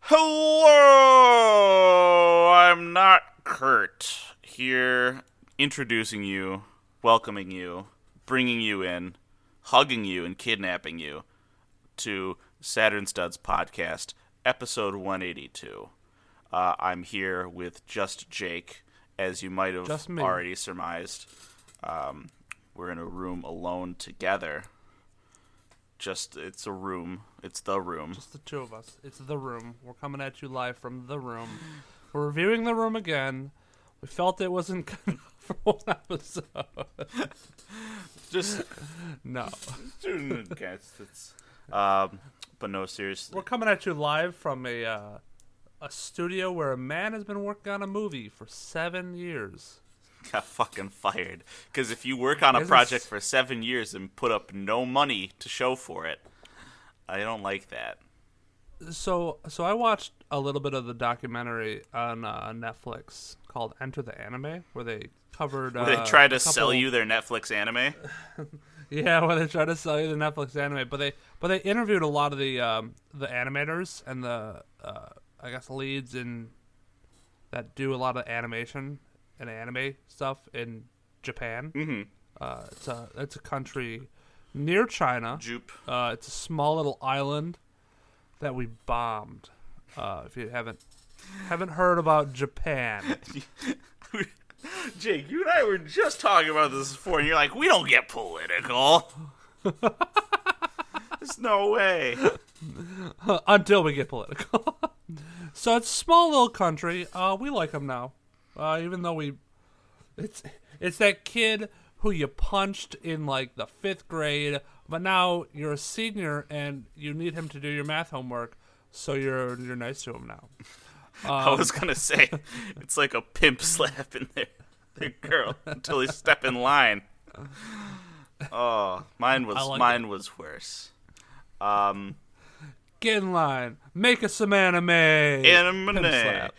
Hello, I'm not Kurt here, introducing you, welcoming you, bringing you in, hugging you, and kidnapping you to Saturn Studs podcast, episode 182. Uh, I'm here with just Jake as you might have Just already surmised. Um, we're in a room alone together. Just, it's a room. It's the room. It's the two of us. It's the room. We're coming at you live from the room. We're reviewing the room again. We felt it wasn't good for one episode. Just No. guess it's um but no seriously We're coming at you live from a uh, a studio where a man has been working on a movie for seven years. got fucking fired because if you work on a Isn't project s- for seven years and put up no money to show for it i don't like that So, so I watched a little bit of the documentary on uh, Netflix called "Enter the Anime," where they covered. Uh, they try to a sell you their netflix anime Yeah, where they try to sell you the Netflix anime, but they but they interviewed a lot of the um, the animators and the uh, I guess leads in that do a lot of animation and anime stuff in Japan. mm-hmm Uh, it's a it's a country near China. jupe Uh, it's a small little island that we bombed. Uh, if you haven't haven't heard about Japan, jake you and i were just talking about this before and you're like we don't get political there's no way until we get political. so it's a small little country. Uh, we like them now, uh, even though we, it's it's that kid who you punched in like the fifth grade, but now you're a senior and you need him to do your math homework, so you're you're nice to him now. I was gonna say it's like a pimp slapping their their girl until he step in line. Oh, mine was like mine was worse. Um, Get in line, make us some anime. anime.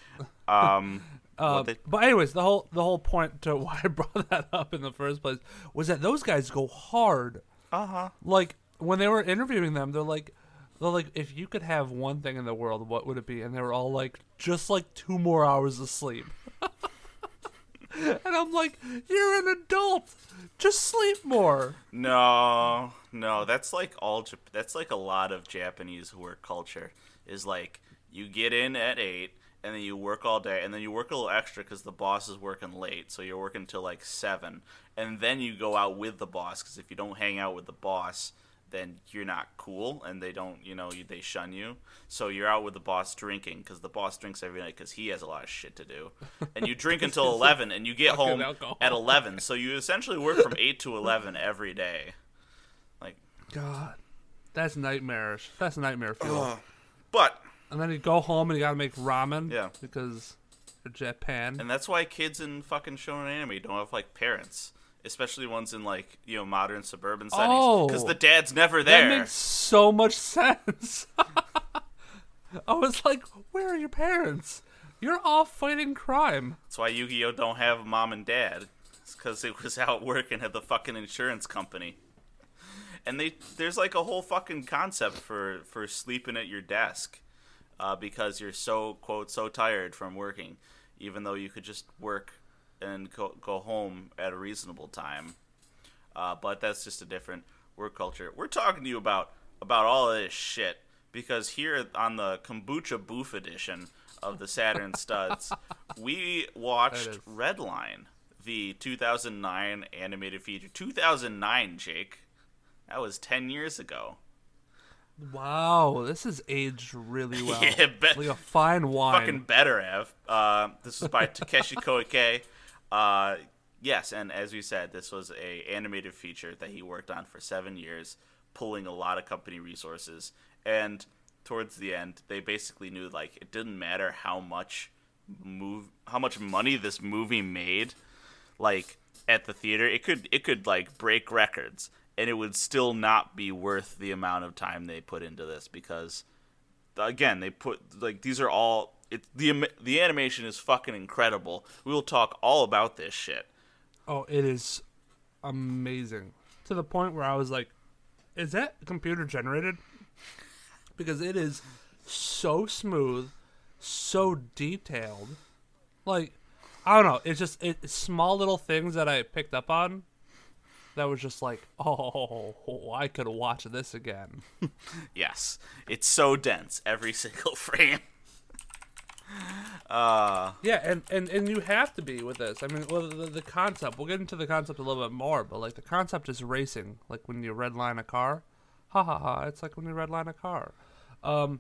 Um, Uh, they- but anyways, the whole the whole point to why I brought that up in the first place was that those guys go hard. uh huh. like when they were interviewing them, they're like, they're like, if you could have one thing in the world, what would it be? And they were all like, just like two more hours of sleep. And I'm like, you're an adult, just sleep more. No, no, that's like all. That's like a lot of Japanese work culture. Is like you get in at eight, and then you work all day, and then you work a little extra because the boss is working late, so you're working till like seven, and then you go out with the boss because if you don't hang out with the boss, then you're not cool, and they don't, you know, you, they shun you. So you're out with the boss drinking because the boss drinks every night because he has a lot of shit to do, and you drink until eleven, and you get home alcohol. at eleven. So you essentially work from eight to eleven every day. Like, God, that's nightmarish. That's a nightmare fuel. but and then you go home and you gotta make ramen. Yeah. because you're Japan. and that's why kids in fucking shonen anime don't have like parents, especially ones in like you know modern suburban settings, Oh. because the dad's never there. that makes so much sense. I was like, where are your parents? You're off fighting crime. That's why Yu-Gi-Oh don't have a mom and dad. It's because it was out working at the fucking insurance company. And they there's like a whole fucking concept for for sleeping at your desk, uh, because you're so quote so tired from working, even though you could just work and go, go home at a reasonable time. Uh, but that's just a different work culture. We're talking to you about about all of this shit because here on the Kombucha Boof edition of the Saturn Studs, we watched Redline, the 2009 animated feature. 2009, Jake. That was 10 years ago. Wow, this has aged really well. Yeah, bet- like a fine wine. Fucking better, Ev. Uh, this was by Takeshi Koike. Uh, yes, and as we said, this was a animated feature that he worked on for seven years, pulling a lot of company resources. And towards the end, they basically knew like it didn't matter how much move, how much money this movie made, like at the theater. It could it could like break records, and it would still not be worth the amount of time they put into this because again they put like these are all it the the animation is fucking incredible we will talk all about this shit Oh, it is amazing to the point where I was like, "Is that computer generated?" Because it is so smooth, so detailed. Like, I don't know. It's just it's small little things that I picked up on. That was just like, oh, I could watch this again. Yes, it's so dense every single frame. Uh, Yeah, and, and, and you have to be with this. I mean, well, the, the concept, we'll get into the concept a little bit more, but like the concept is racing. Like when you redline a car. Ha ha ha. It's like when you redline a car. Um,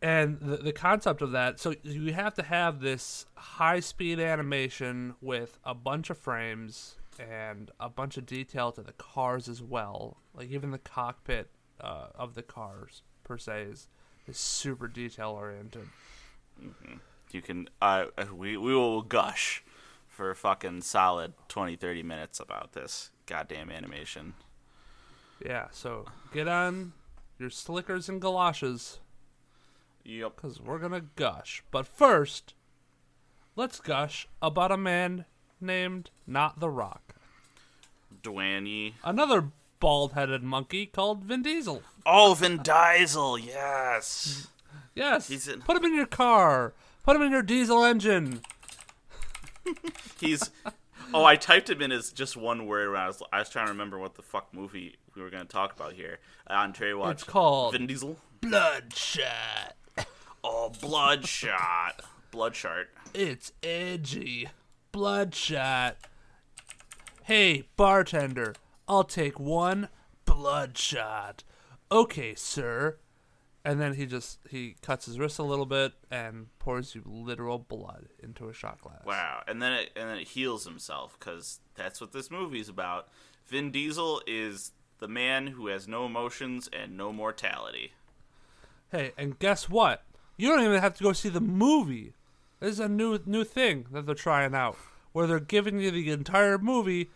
and the, the concept of that, so you have to have this high speed animation with a bunch of frames and a bunch of detail to the cars as well. Like even the cockpit uh, of the cars, per se, is, is super detail oriented. You can uh, we we will gush for a fucking solid 20 30 minutes about this goddamn animation. Yeah, so get on your slickers and galoshes Yep. because we're gonna gush. But first, let's gush about a man named Not the Rock, Dwayne. another bald-headed monkey called Vin Diesel. Oh, Vin Diesel, yes. Yes, He's in- put him in your car. Put him in your diesel engine. He's. Oh, I typed him in as just one word when I was I was trying to remember what the fuck movie we were going to talk about here. Uh, on Trae Watch. It's called Vin Diesel. Bloodshot. Oh, Bloodshot. Bloodshot. It's edgy. Bloodshot. Hey, bartender, I'll take one bloodshot. Okay, sir. And then he just he cuts his wrist a little bit and pours you literal blood into a shot glass. Wow. And then it and then it heals himself because that's what this movie's about. Vin Diesel is the man who has no emotions and no mortality. Hey, and guess what? You don't even have to go see the movie. There's a new new thing that they're trying out where they're giving you the entire movie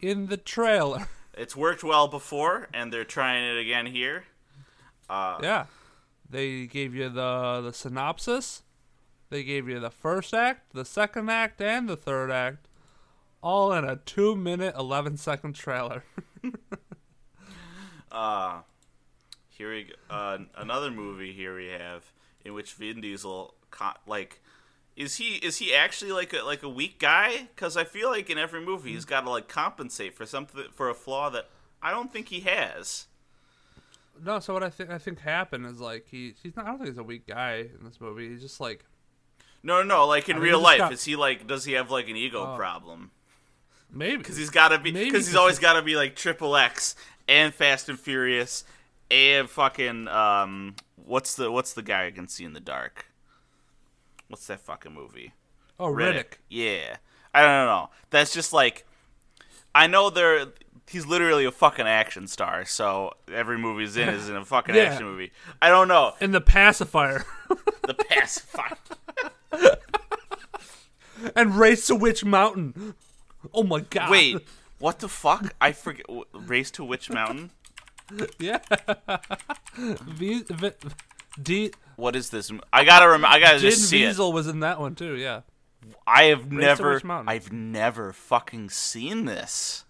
in the trailer. It's worked well before, and they're trying it again here. Uh, Yeah. They gave you the the synopsis. They gave you the first act, the second act, and the third act, all in a two minute, eleven second trailer. Uh, here we. Uh, another movie here we have in which Vin Diesel like is he is he actually like a like a weak guy? Because I feel like in every movie he's got to like compensate for something for a flaw that I don't think he has. No, so what I think I think happened is like he he's not. I don't think he's a weak guy in this movie. He's just like No, no, no. Like in I think real life, got- is he like does he have like an ego Oh. problem? maybe Because he's got to be because he's always got to be like triple X and Fast and Furious and fucking um what's the what's the guy I can see in the dark? What's that fucking movie? oh Riddick. Yeah. I don't know. That's just like I know they're he's literally a fucking action star, so every movie he's in is in a fucking Yeah. action movie. I don't know. in the pacifier The pacifier. and race to Witch Mountain. Oh my god! Wait, what the fuck? I forget. Race to Witch Mountain? yeah. v, v, D, What is this? I gotta remember. I gotta Vin just see Diesel was in that one too. Yeah. I have to never. I've never fucking seen this.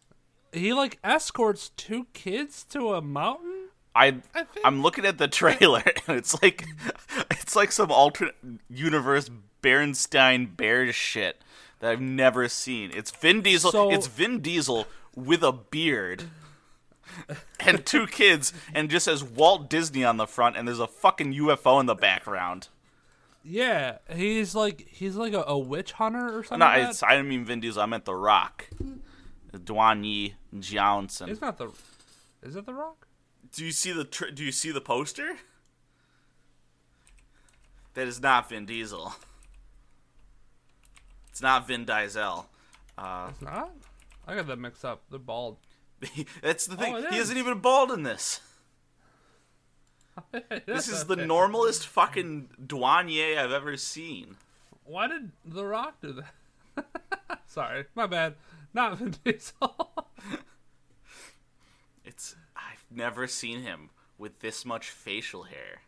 He like escorts two kids to a mountain. I, I I'm looking at the trailer and it's like it's like some alternate universe Bernstein Bears shit that I've never seen. It's Vin Diesel. So- it's Vin Diesel with a beard and two kids, and just says Walt Disney on the front, and there's a fucking UFO in the background. Yeah, he's like he's like a, a witch hunter or something. No, like that. I didn't mean Vin Diesel. I meant The Rock, Dwayne Johnson. It's not the. Is it the Rock? Do you see the tr- Do you see the poster? That is not Vin Diesel. It's not Vin Diesel. Uh, It's not. I got that mixed up. They're bald. that's the thing. Oh, he is. isn't even bald in this. This is the normalest fucking douanier I've ever seen. Why did the Rock do that? Sorry, my bad. Not Vin Diesel. It's I've never seen him with this much facial hair.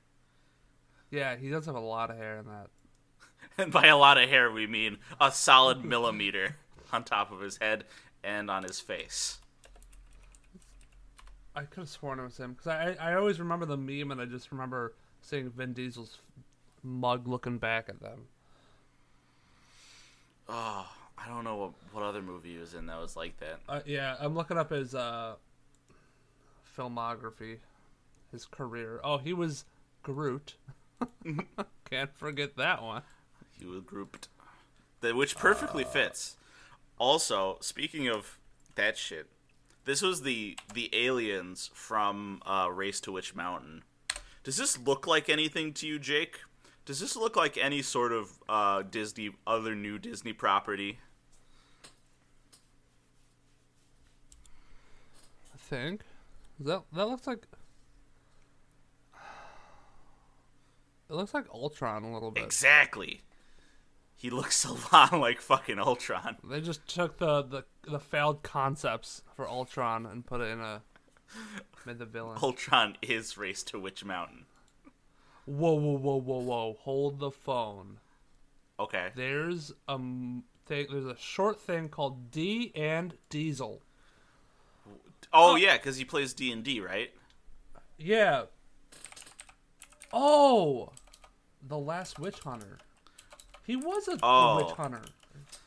yeah, he does have a lot of hair in that. And by a lot of hair, we mean a solid millimeter. on top of his head and on his face. I could have sworn it was him because I, I always remember the meme and I just remember seeing Vin Diesel's mug looking back at them. Oh, I don't know what, what other movie he was in that was like that. Uh, yeah, I'm looking up his uh, filmography, his career. Oh, he was Groot. Can't forget that one. He was Groot, that which perfectly fits. Also, speaking of that shit, this was the the aliens from uh, Race to Witch Mountain. Does this look like anything to you, Jake? Does this look like any sort of uh, Disney other new Disney property? Think that that looks like it looks like Ultron a little bit. Exactly. He looks a lot like fucking Ultron. They just took the, the the failed concepts for Ultron and put it in a made the villain. Ultron is Race to Witch Mountain. Whoa, whoa, whoa, whoa, whoa! Hold the phone. Okay. There's a thing. There's a short thing called D and Diesel. Oh, oh yeah, because he plays D and D, right? Yeah. Oh, the last witch hunter. He was a, a Oh. witch hunter.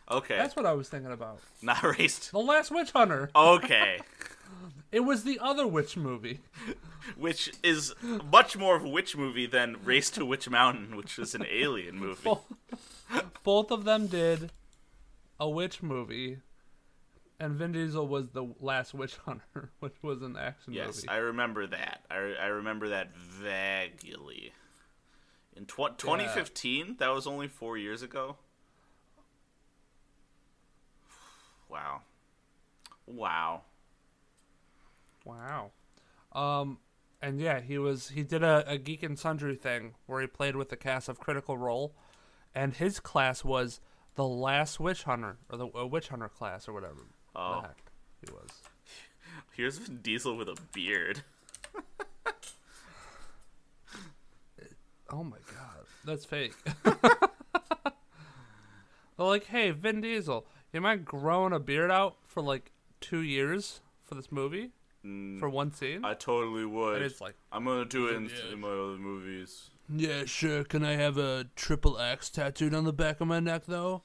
Okay. That's what I was thinking about. Not raced. The last witch hunter. Okay. It was the other witch movie. which is much more of a witch movie than Race to Witch Mountain, which is an alien movie. Both, both of them did a witch movie, and Vin Diesel was the last witch hunter, which was an action Yes, movie. I remember that. I, I remember that vaguely. In tw- 2015, that was only four years ago. Wow. Wow. Wow. Um, and yeah, he was he did a, a Geek and Sundry thing where he played with the cast of Critical Role, and his class was the last witch hunter or the witch hunter class or whatever. Oh. The heck he was. Here's Vin Diesel with a beard. Oh my god, that's fake. They're like, hey, Vin Diesel, you mind growing a beard out for like two years for this movie mm, for one scene? I totally would. and it's like, I'm gonna do it in, Yeah. in my other movies. yeah, sure. Can I have a triple X tattooed on the back of my neck though?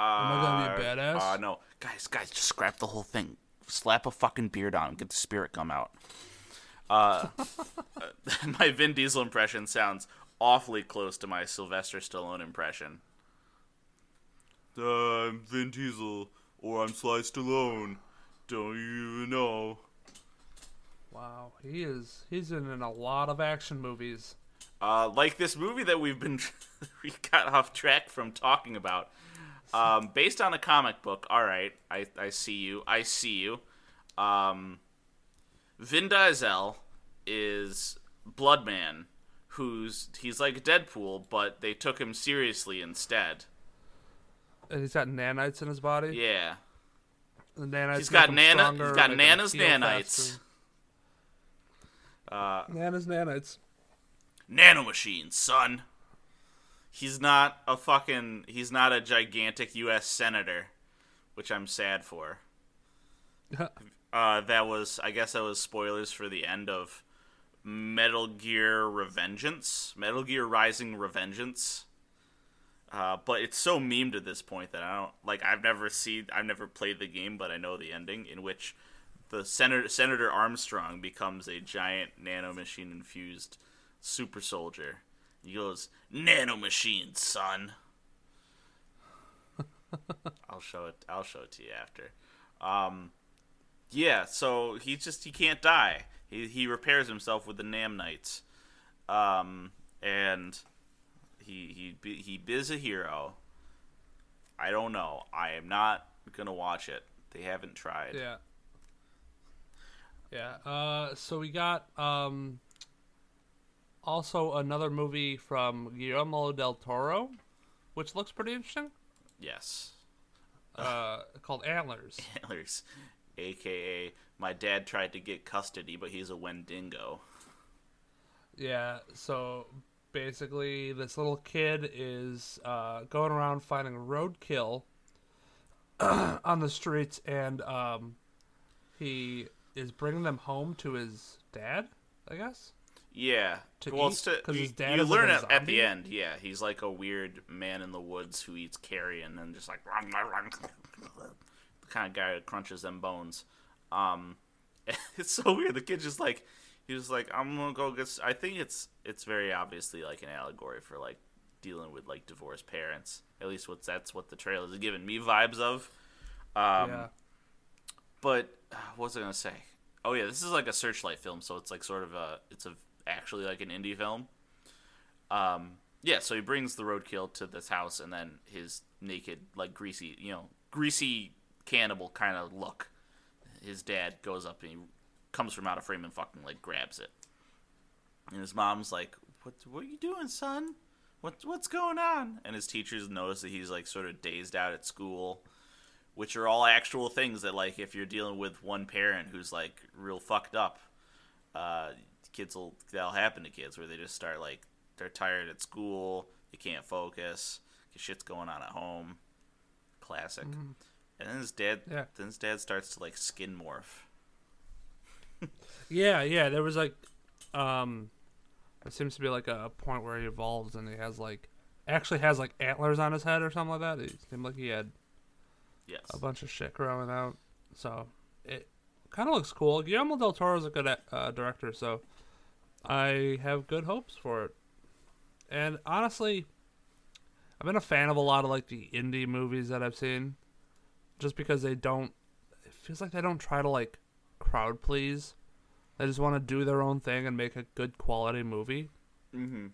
I gonna be a badass? Uh, no, guys, guys, just scrap the whole thing. Slap a fucking beard on him. Get the spirit gum out. Uh, my Vin Diesel impression sounds awfully close to my Sylvester Stallone impression. Uh, I'm Vin Diesel, or I'm Sly Stallone. Don't you know? Wow, he is. He's in, in a lot of action movies. Uh, like this movie that we've been we got off track from talking about, um, based on a comic book. All right, I, I see you. I see you. Um, Vin Diesel is Bloodman, who's he's like Deadpool, but they took him seriously instead. And he's got nanites in his body. Yeah, The nanites he's got nana. stronger, He's got Nana's nanites. Uh, Nana's nanites. nanomachines, son. He's not a fucking. He's not a gigantic U.S. senator, which I'm sad for. Uh, that was, I guess, that was spoilers for the end of Metal Gear Revengeance, Metal Gear Rising Revengeance. Uh, but it's so memed at this point that I don't like. I've never seen, I've never played the game, but I know the ending in which the Senator Senator Armstrong becomes a giant nanomachine infused super soldier. He goes, "Nanomachine, son." I'll show it. I'll show it to you after. Um, yeah. So he just he can't die. He he repairs himself with the nanites, um, and he he he is a hero. I don't know. I am not gonna watch it. They haven't tried. Yeah. Yeah. Uh, so we got um, also another movie from Guillermo del Toro, which looks pretty interesting. Yes. Uh, called Antlers. Antlers, aka my dad tried to get custody, but he's a Wendigo. Yeah. So basically, this little kid is uh, going around finding roadkill on the streets, and um, he is bringing them home to his dad. I guess. Yeah. To well, eat? it's to, 'Cause you, his dad you like learn it at the end. Yeah, he's like a weird man in the woods who eats carrion and just like run, run, run. the kind of guy that crunches them bones. Um, it's so weird. The kid just like he was like, I'm gonna go get. I think it's it's very obviously like an allegory for like dealing with like divorced parents. At least what's that's what the trailer is giving me vibes of. Um, yeah. but uh, what was I gonna say? Oh yeah, this is like a searchlight film, so it's like sort of a it's a actually like an indie film. Um, yeah, so he brings the roadkill to this house, and then his naked, like greasy, you know, greasy cannibal kind of look. His dad goes up and he comes from out of frame and fucking like grabs it. And his mom's like, "What? What are you doing, son? What? What's going on?" And his teachers notice that he's like sort of dazed out at school which are all actual things that like if you're dealing with one parent who's like real fucked up uh kids will that'll happen to kids where they just start like they're tired at school they can't focus shit's going on at home classic and then his dad Yeah. then his dad starts to like skin morph Yeah, yeah. There was like, um, there seems to be like a point where he evolves and he has like, actually has like antlers on his head or something like that. It seemed like he had yes a bunch of shit growing out. So it kind of looks cool. Guillermo del Toro is a good uh, director, so I have good hopes for it. And honestly, I've been a fan of a lot of like the indie movies that I've seen, just because they don't. It feels like they don't try to like crowd please. They just want to do their own thing and make a good quality movie. mm-hmm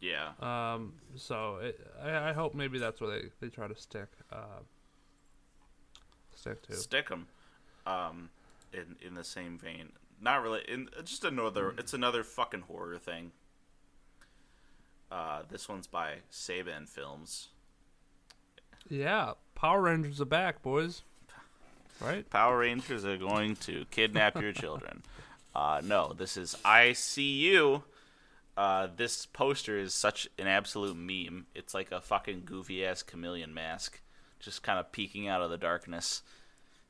yeah Um, so it, I, I hope maybe that's where they, they try to stick. Uh, stick to. stick 'em um in in the same vein not really in just another it's another fucking horror thing. Uh this one's by saban films. Yeah, Power Rangers are back, boys. Right? power rangers are going to kidnap your children. Uh no this is i see you uh this poster is such an absolute meme. It's like a fucking goofy ass chameleon mask just kind of peeking out of the darkness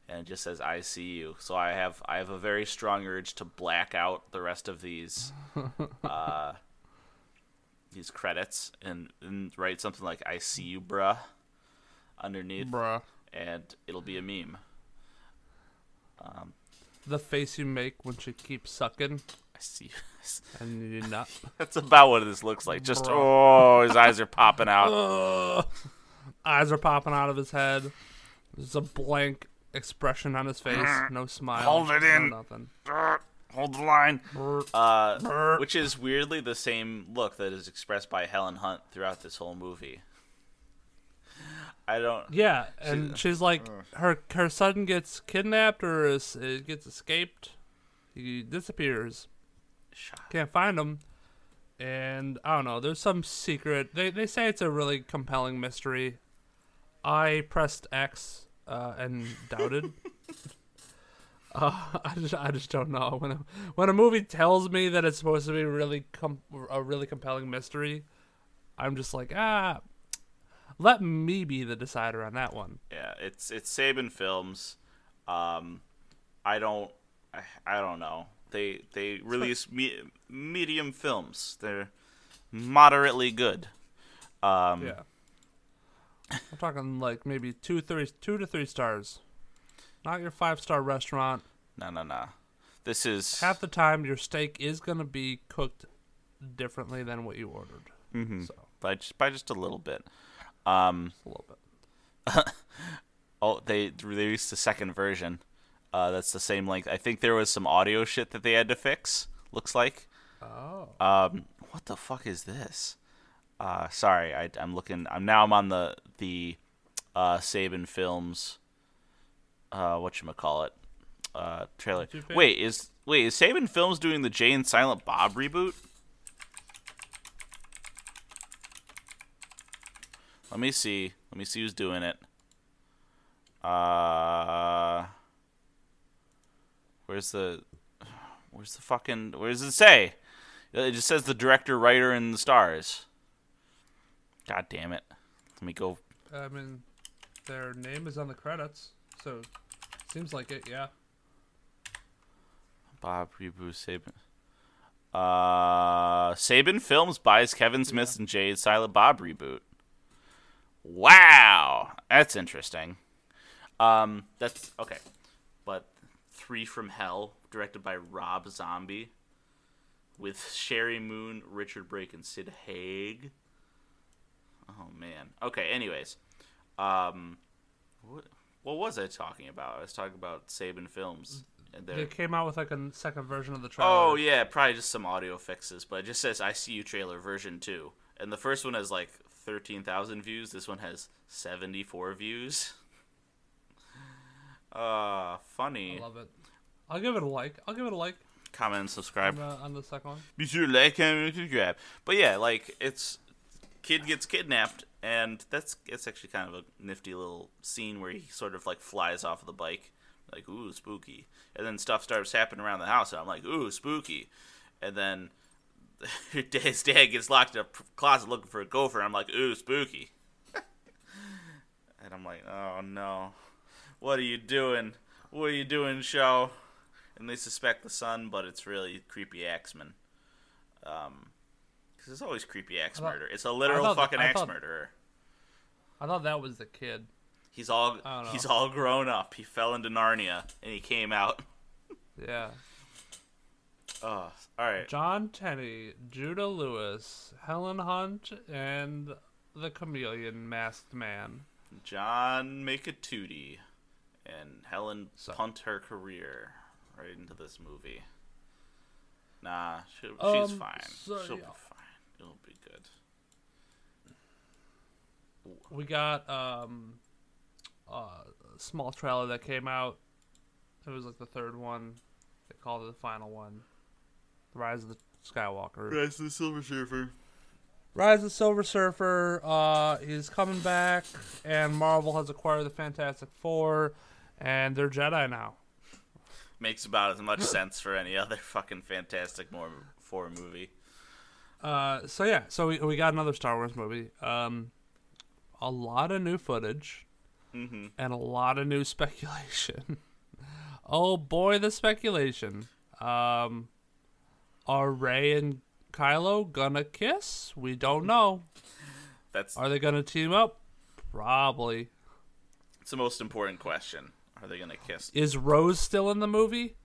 and it just says I see you. So I have I have a very strong urge to black out the rest of these uh, these credits and, and write something like I see you, bruh, underneath, Bruh. and it'll be a meme. The face you make when she keeps sucking I see. You. And you nut. That's about what this looks like. Just Bruh. oh, his eyes are popping out. Eyes are popping out of his head. There's a blank expression on his face. No smile. Hold it no in. nothing. Hold the line. Uh, which is weirdly the same look that is expressed by Helen Hunt throughout this whole movie. I don't. Yeah, and she's like, her her son gets kidnapped or is, uh, gets escaped. He disappears. Can't find him. And I don't know. There's some secret. They they say it's a really compelling mystery. I pressed X uh, and doubted. uh, I just I just don't know when a, when a movie tells me that it's supposed to be really com- a really compelling mystery. I'm just like ah. Let me be the decider on that one. Yeah, it's it's Saban Films. Um, I don't, I, I don't know. They they release me, medium films. They're moderately good. Um, Yeah. I'm talking like maybe two, three, two to three stars. Not your five star restaurant. No, no, no. This is Half the time, your steak is gonna be cooked differently than what you ordered. Mhm. So by just by just a little bit. Um, a little bit. oh, they released the second version. Uh, that's the same length. I think there was some audio shit that they had to fix. Looks like. Oh. Um, what the fuck is this? Uh, sorry, I, I'm looking. I'm now. I'm on the the uh, Saban Films. Uh, what you call it? Uh, trailer. Wait, is wait is Saban Films doing the Jay and Silent Bob reboot? Let me see. Let me see who's doing it. Uh, where's the, where's the fucking, where does it say? It just says the director, writer, and the stars. God damn it. Let me go. I mean, Their name is on the credits, so seems like it. Yeah. Bob reboot Saban. Uh, Saban Films buys Kevin Smith and Jay Silent Bob reboot. Wow, that's interesting. Um, that's okay, but Three from Hell, directed by Rob Zombie, with Sheri Moon, Richard Brake, and Sid Haig. Oh man. Okay. Anyways, um, what what was I talking about? I was talking about Saban Films. And They came out with like a second version of the trailer. Oh yeah, probably just some audio fixes, but it just says "I see you" trailer version two, and the first one has like thirteen thousand views. This one has seventy four views. Uh, funny. I love it. I'll give it a like. I'll give it a like Comment and on subscribe. the, on the second one. Be sure to like, comment, and subscribe. But yeah, like it's kid gets kidnapped, and that's it's actually kind of a nifty little scene where he sort of like flies off of the bike, like ooh spooky, and then stuff starts happening around the house, and I'm like ooh spooky, and then his dad gets locked in a closet looking for a gopher, and I'm like ooh spooky, and I'm like oh no, what are you doing? What are you doing, show? And they suspect the son, but it's really creepy axeman. Um, because it's always creepy axe thought- murder. It's a literal fucking I axe thought- murderer. I thought that was the kid. He's all I don't know. he's all grown up. He fell into Narnia and he came out. Yeah. Oh, all right. Jon Tenney, Judah Lewis, Helen Hunt, and the chameleon masked man. John Makatootie and Helen So- punt her career right into this movie. Nah, she, she's Um, fine. so, She'll be yeah. fine. It'll be good. We got um a small trailer that came out. It was like the third one. They called it the final one. The Rise of the Skywalker. Rise of the Silver Surfer. Rise of the Silver Surfer uh, is coming back, and Marvel has acquired the Fantastic Four, and they're Jedi now. Makes about as much sense for any other fucking Fantastic Four movie. Uh, so yeah, so we, we got another Star Wars movie. Um, a lot of new footage hmm and a lot of new speculation. oh boy, the speculation. Um, are Rey and Kylo gonna kiss? We don't know. That's Are they gonna team up? Probably. it's the most important question. Are they gonna kiss? Is Rose still in the movie?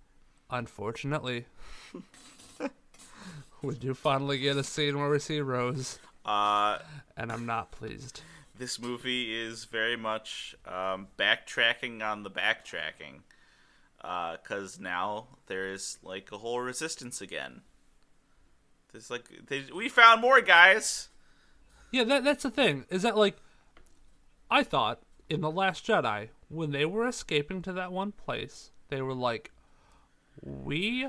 Unfortunately. we do finally get a scene where we see Rose, Uh, and I'm not pleased. This movie is very much um, backtracking on the backtracking because now there's like a whole resistance again there's like they, we found more guys Yeah, that that's the thing. Is that like I thought in The Last Jedi, when they were escaping to that one place, they were like We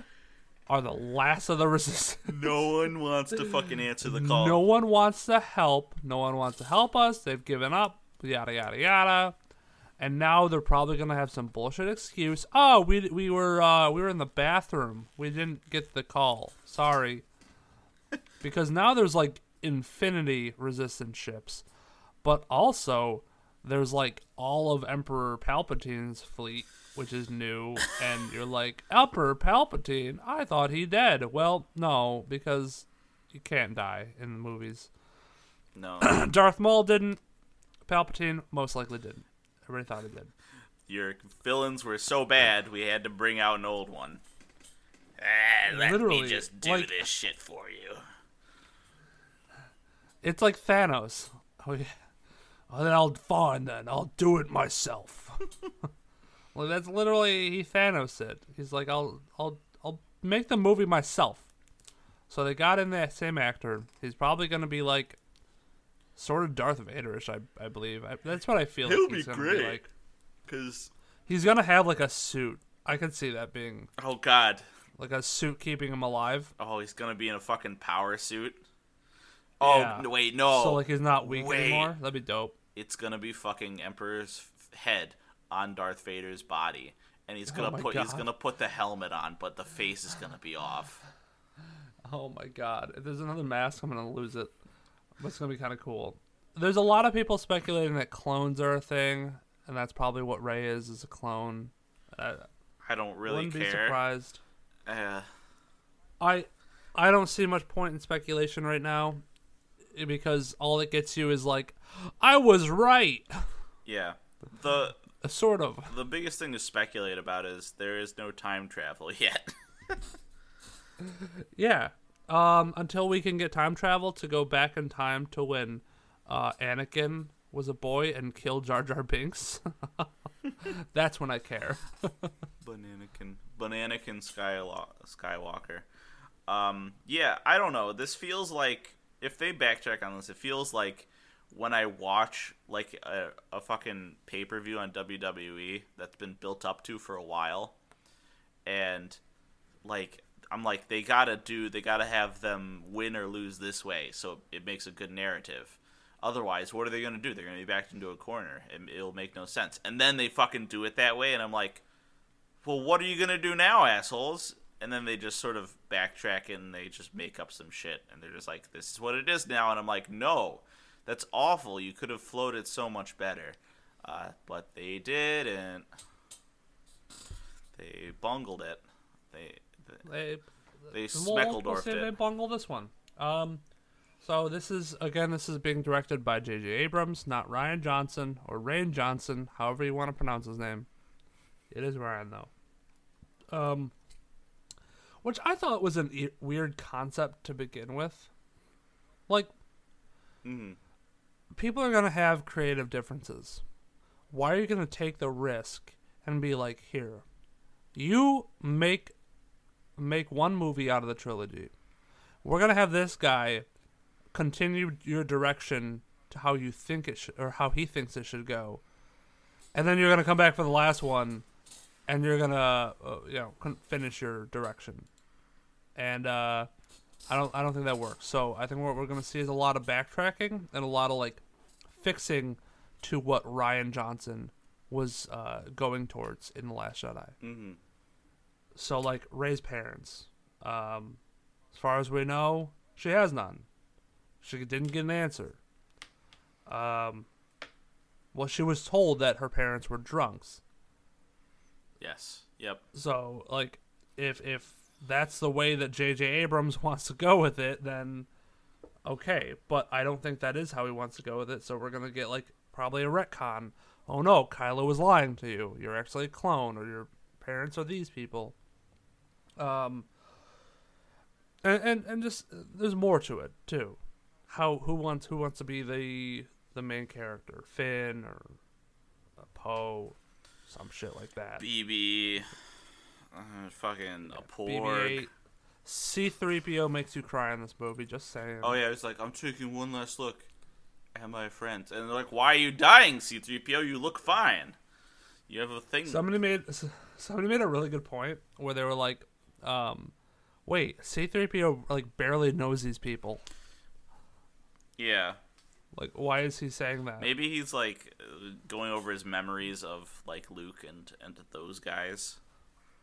are the last of the resistance. no one wants to fucking answer the call No one wants to help. No one wants to help us. They've given up. Yada yada yada. And now they're probably gonna have some bullshit excuse. Oh, we we were uh, we were in the bathroom. We didn't get the call. Sorry. because now there's like infinity resistance ships, but also there's like all of Emperor Palpatine's fleet, which is new. and you're like Emperor Palpatine. I thought he dead. Well, no, because you can't die in the movies. no Darth Maul didn't. Palpatine most likely didn't. Everybody thought he did. your villains were so bad we had to bring out an old one ah, let Literally, me just do like- this shit for you It's like Thanos. Oh yeah. Well, then I'll fine then. I'll do it myself. well, that's literally he Thanos it. He's like, I'll I'll I'll make the movie myself. So they got in that same actor. He's probably gonna be like, sort of Darth Vaderish, I I believe. I, that's what I feel He'll like be he's gonna great. be like. because He's gonna have like a suit. I could see that being oh god like a suit keeping him alive. oh he's gonna be in a fucking power suit oh Yeah. wait no so like he's not weak wait. anymore. That'd be dope. it's gonna be fucking Emperor's f- head on Darth Vader's body, and he's gonna Oh put he's gonna put the helmet on, but the face is gonna be off. Oh my god. If there's another mask, I'm gonna lose it. But it's gonna be kinda cool. there's a lot of people speculating that clones are a thing, and that's probably what Rey is is a clone. Uh, I don't really wouldn't be surprised. Uh, I I don't see much point in speculation right now because all it gets you is like I was right. yeah. The Sort of. the biggest thing to speculate about is there is no time travel yet. Yeah. Um until we can get time travel to go back in time to when uh Anakin was a boy and killed Jar Jar Binks. That's when I care. Bananakin, Bananakin Skywalker. Um, yeah, I don't know. This feels like if they backtrack on this, it feels like when I watch like a, a fucking pay per view on WWE that's been built up to for a while, and like I'm like they gotta do, they gotta have them win or lose this way, so it makes a good narrative. Otherwise, what are they gonna do? They're gonna be backed into a corner, and it'll make no sense. And then they fucking do it that way, and I'm like, well, what are you gonna do now, assholes? And then they just sort of backtrack and they just make up some shit, and they're just like, this is what it is now. And I'm like, no, that's awful. You could have floated so much better, uh, but they didn't. They bungled it. They they, They they We'll- Smeckledorfed They it. bungle this one. Um, so this is again, this is being directed by J.J. Abrams, not Rian Johnson or Rain Johnson, however you want to pronounce his name. It is Ryan though. Um, which I thought was a e- weird concept to begin with. Like, Mhm. People are gonna have creative differences. Why are you gonna take the risk and be like, here, you make make one movie out of the trilogy. We're gonna have this guy continue your direction to how you think it should, or how he thinks it should go, and then you're gonna come back for the last one, and you're gonna, uh, you know, finish your direction. And uh, I don't, I don't think that works. So I think what we're gonna see is a lot of backtracking and a lot of like fixing to what Rian Johnson was uh, going towards in the Last Jedi. Mhm. So like Rey's parents, um, as far as we know, she has none. She didn't get an answer. Um, well, she was told that her parents were drunks. Yes. Yep. So like, if if that's the way that J.J. Abrams wants to go with it, then okay. But I don't think that is how he wants to go with it. So we're gonna get like probably a retcon. Oh no, Kylo was lying to you. You're actually a clone, or your parents are these people. Um. And and, and just there's more to it too. How who wants who wants to be the the main character, Finn or Poe, some shit like that. BB. Uh, fucking a porg. BB-8. C3PO makes you cry in this movie. Just saying. Oh yeah, it's like I'm taking one last look at my friends, and they're like, "Why are you dying, C-3PO? You look fine. You have a thing." Somebody made somebody made a really good point where they were like, um, "Wait, C3PO like barely knows these people. yeah, Like, why is he saying that?" maybe he's like going over his memories of like Luke and and those guys.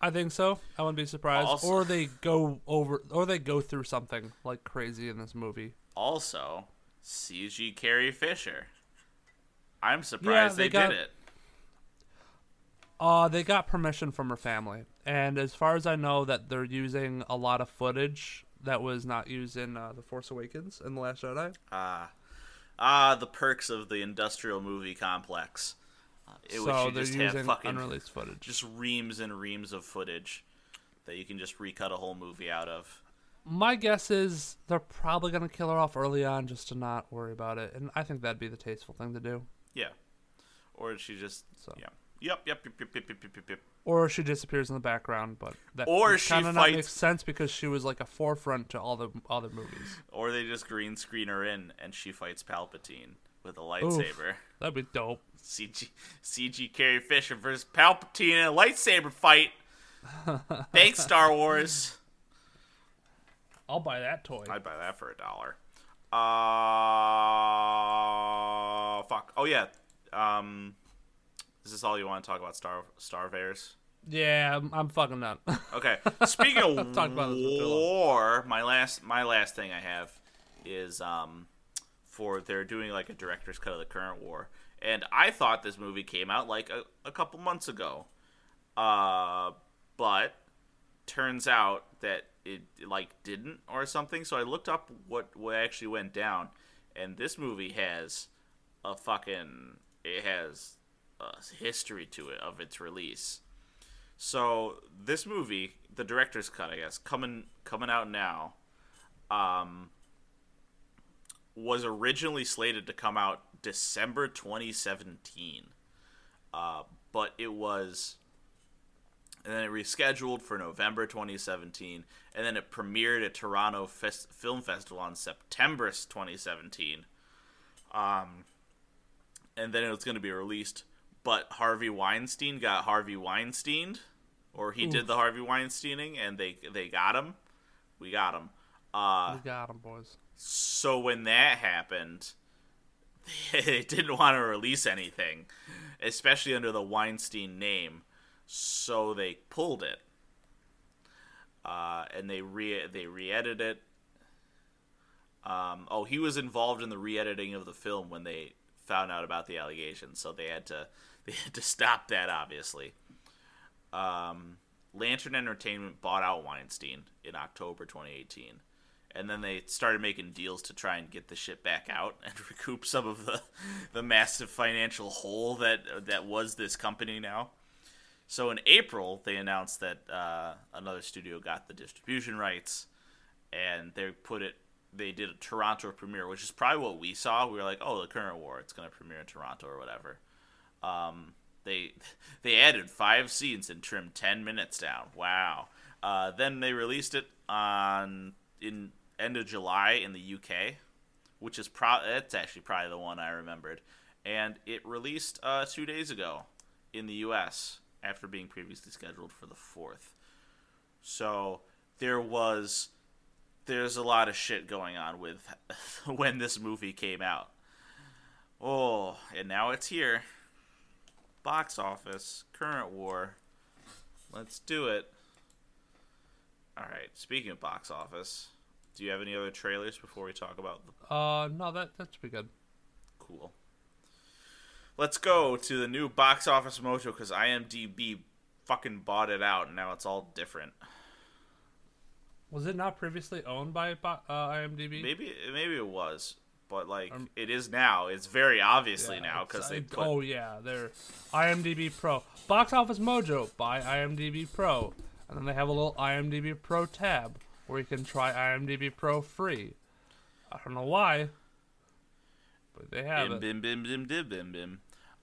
I think so. I wouldn't be surprised. Also- or they go over, or they go through something like crazy in this movie. Also, CG Carrie Fisher. I'm surprised they they, got- did it. Uh, they got permission from her family, and as far as I know, that they're using a lot of footage that was not used in uh, the Force Awakens and the Last Jedi. Ah, ah, the perks of the industrial movie complex. It so they're using fucking, unreleased footage. Just reams and reams of footage that you can just recut a whole movie out of. My guess is they're probably going to kill her off early on just to not worry about it, and I think that'd be the tasteful thing to do. Yeah, or she just so. yeah. Yep, yep, yep, yep, yep, yep, yep, yep. yep. Or she disappears in the background, but that or she kind of fights... makes sense because she was like a forefront to all the other movies. Or they just green screen her in, and she fights Palpatine with a lightsaber. Oof, that'd be dope. CG CG Carrie Fisher versus Palpatine in a lightsaber fight. Thanks, Star Wars. I'll buy that toy. I'd buy that for a dollar. Uh, fuck. Oh yeah. Um, is this all you want to talk about? Star Star Bears. yeah, I'm, I'm fucking done. Okay. Speaking of Talked about this for too long. war, my last my last thing I have is um, for they're doing like a director's cut of the current war, and I thought this movie came out like a, a couple months ago, uh, but turns out that it like didn't or something. So I looked up what what actually went down, and this movie has a fucking it has a history to it of its release. So this movie, the director's cut, I guess, coming coming out now, um, was originally slated to come out December 2017, uh, but it was, and then it rescheduled for November 2017, and then it premiered at Toronto Fest- Film Festival on September 2017. Um, and then it was going to be released. But Harvey Weinstein got Harvey Weinsteined, or he did the Harvey Weinsteining, and they they got him. We got him. Uh, We got 'em, boys. so when that happened, they didn't want to release anything, especially under the Weinstein name. So they pulled it, uh, and they re they re-edited it. Um, oh, he was involved in the re-editing of the film when they found out about the allegations, so they had to they had to stop that. Obviously, um, Lantern Entertainment bought out Weinstein in October 2018 and then they started making deals to try and get the shit back out and recoup some of the the massive financial hole that that was this company now. So in April, they announced that uh, another studio got the distribution rights, and they put it. They did a Toronto premiere, which is probably what we saw. We were like, "Oh, the current war, it's going to premiere in Toronto or whatever." Um, they they added five scenes and trimmed ten minutes down. Wow. Uh, then they released it on in end of July in the UK, which is pro. That's actually probably the one I remembered, and it released uh, two days ago in the US after being previously scheduled for the fourth. So there was there's a lot of shit going on with when this movie came out. Oh, and now it's here. Box office, current war. Let's do it. All right. Speaking of box office, do you have any other trailers before we talk about the Uh, no, that that should be good. cool? Let's go to the new box office mojo because IMDb fucking bought it out and now it's all different. Was it not previously owned by uh, IMDb? Maybe maybe it was, but like it is now. It's very obviously Yeah, now because they put oh yeah, they're IMDb Pro, Box Office Mojo by IMDb Pro, and then they have a little IMDb Pro tab where you can try IMDb Pro free. I don't know why, but they have bim it. bim bim bim bim bim bim.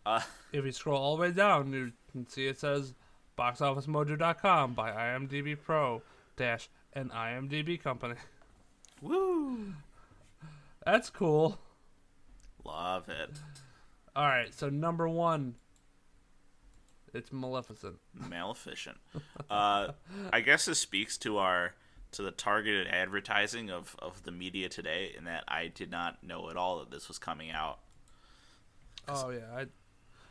Uh, If you scroll all the way down, you can see it says BoxOfficeMojo.com by IMDb Pro dash an IMDb company. woo! That's cool. Love it. All right, so number one, it's Maleficent. Maleficent. Uh, I guess this speaks to our to the targeted advertising of, of the media today, in that I did not know at all that this was coming out. Oh yeah, I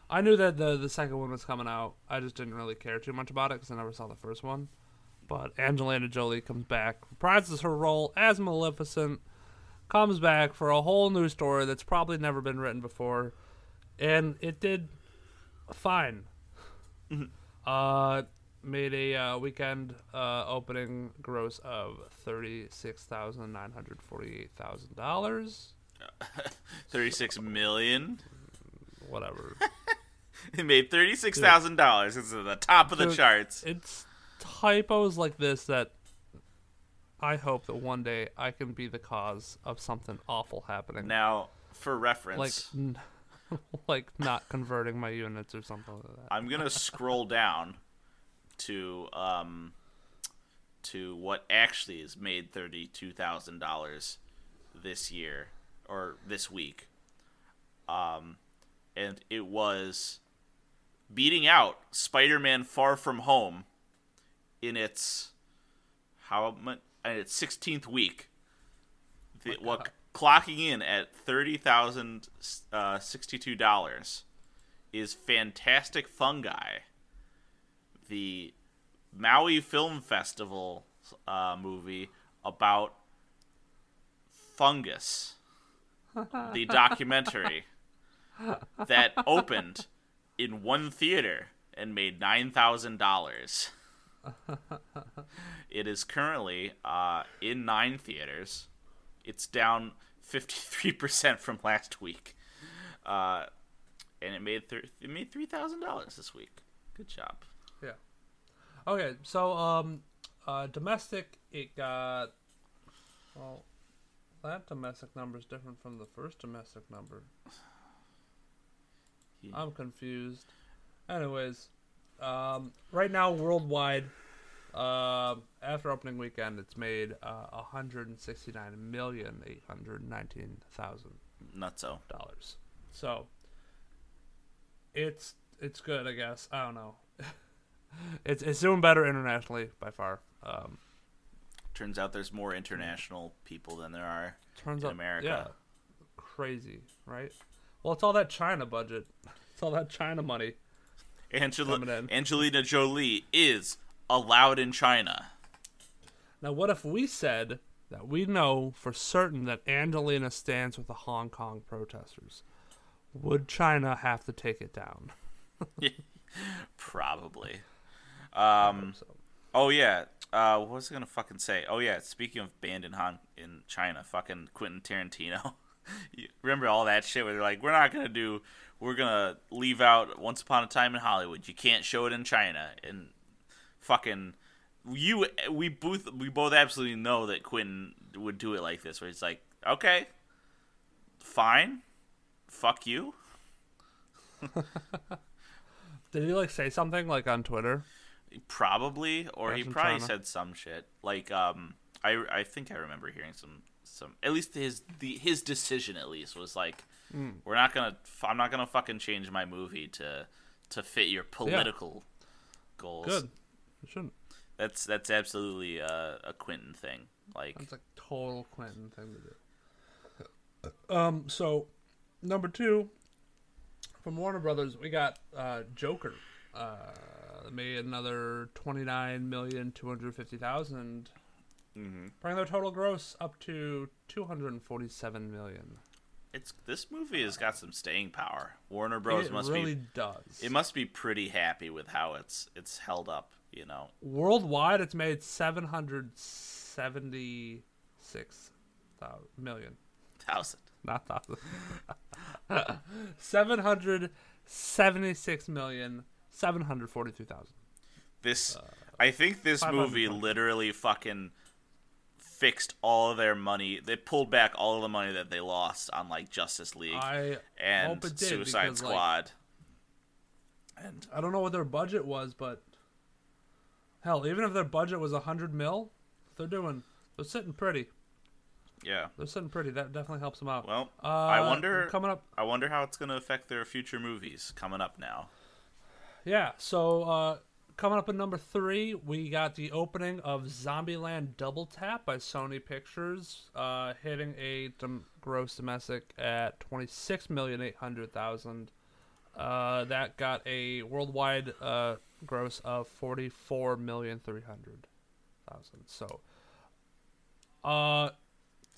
I knew that the the second one was coming out. I just didn't really care too much about it because I never saw the first one. But Angelina Jolie comes back, reprises her role as Maleficent, comes back for a whole new story that's probably never been written before, and it did fine. uh, made a uh, weekend uh, opening gross of thirty six thousand nine hundred forty eight thousand dollars. Thirty six million. Whatever. It made thirty six thousand dollars. It's at the top of the Dude, charts. it's typos like this that I hope that one day I can be the cause of something awful happening. Now, for reference, like, n- like not converting my units or something like that. I'm gonna scroll down to um to what actually has made thirty two thousand dollars this year or this week. Um and it was beating out Spider Man Far From Home in its how much in its sixteenth week. The, what clocking in at thirty thousand uh, sixty two dollars is Fantastic Fungi, the Maui Film Festival uh, movie about fungus. the documentary that opened in one theater and made nine thousand dollars. It is currently uh, in nine theaters. It's down fifty three percent from last week, uh, and it made thir- it made three thousand dollars this week. Good job. Okay, so um, uh, domestic it got well, that domestic number is different from the first domestic number. Yeah. I'm confused. Anyways, um, right now worldwide, uh, after opening weekend, it's made uh, 169 million eight hundred nineteen thousand Nutso. dollars. So it's it's good, I guess. I don't know. it's it's doing better internationally by far. Um, Turns out there's more international people than there are turns in out, America. yeah, crazy, right? Well, it's all that China budget. It's all that China money. Angela, in. Angelina Jolie is allowed in China. Now, what if we said that we know for certain that Angelina stands with the Hong Kong protesters? Would China have to take it down? Probably. Um. So, Oh yeah. Uh, what was I gonna fucking say? Oh yeah. Speaking of banned in Hong in China, fucking Quentin Tarantino. You Remember all that shit where they're like, we're not gonna do, we're gonna leave out Once Upon a Time in Hollywood. You can't show it in China. And fucking, you, we both, we both absolutely know that Quentin would do it like this, where he's like, okay, fine, fuck you. did he like say something like on Twitter? Probably, or he probably China. said some shit. Like, um, I I think I remember hearing some some. At least his the his decision at least was like, Hmm. we're not gonna. I'm not gonna fucking change my movie to to fit your political goals. Good. You shouldn't. That's that's absolutely a, a Quentin thing. Like, That's a total Quentin thing to do. Um. So, number two, from Warner Brothers, we got uh, Joker. Uh, made another twenty nine million two hundred fifty thousand, mhm. bringing their total gross up to two hundred forty seven million. it's this movie has got some staying power. Warner Bros. it must really be does. it must be pretty happy with how it's it's held up. You know, Worldwide, it's made seven hundred seventy six million. thousand. not thousand. Seven hundred seventy-six million seven hundred forty-two thousand. This, I think this movie literally fucking fixed all of their money. They pulled back all of the money that they lost on like Justice League I and hope it did, Suicide because, like, Squad. and I don't know what their budget was, but hell, even if their budget was a hundred mil, they're doing they're sitting pretty. yeah, They're sitting pretty. That definitely helps them out. well, uh, I wonder. coming up. I wonder how it's gonna affect their future movies coming up now. Yeah, so uh, coming up at number three, we got the opening of Zombieland Double Tap by Sony Pictures, uh, hitting a dom- gross domestic at twenty six million eight hundred thousand. Uh, that got a worldwide uh, gross of forty four million three hundred thousand. So, uh,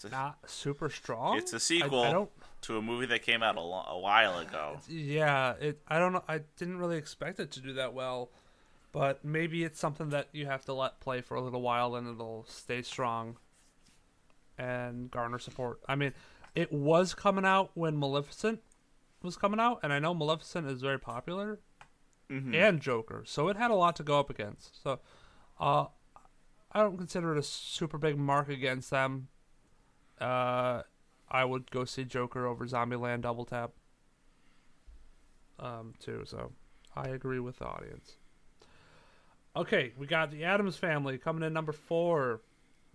a, not super strong. it's a sequel I don't to a movie that came out a, lo- a while ago. yeah, it. I don't know. I didn't really expect it to do that well, but maybe it's something that you have to let play for a little while, and it'll stay strong and garner support. I mean, it was coming out when Maleficent was coming out, and I know Maleficent is very popular, Mhm. and Joker, so it had a lot to go up against. So, uh, I don't consider it a super big mark against them. Uh, I would go see Joker over Zombieland Double Tap. Um, too. So, I agree with the audience. Okay, we got the Addams Family coming in number four,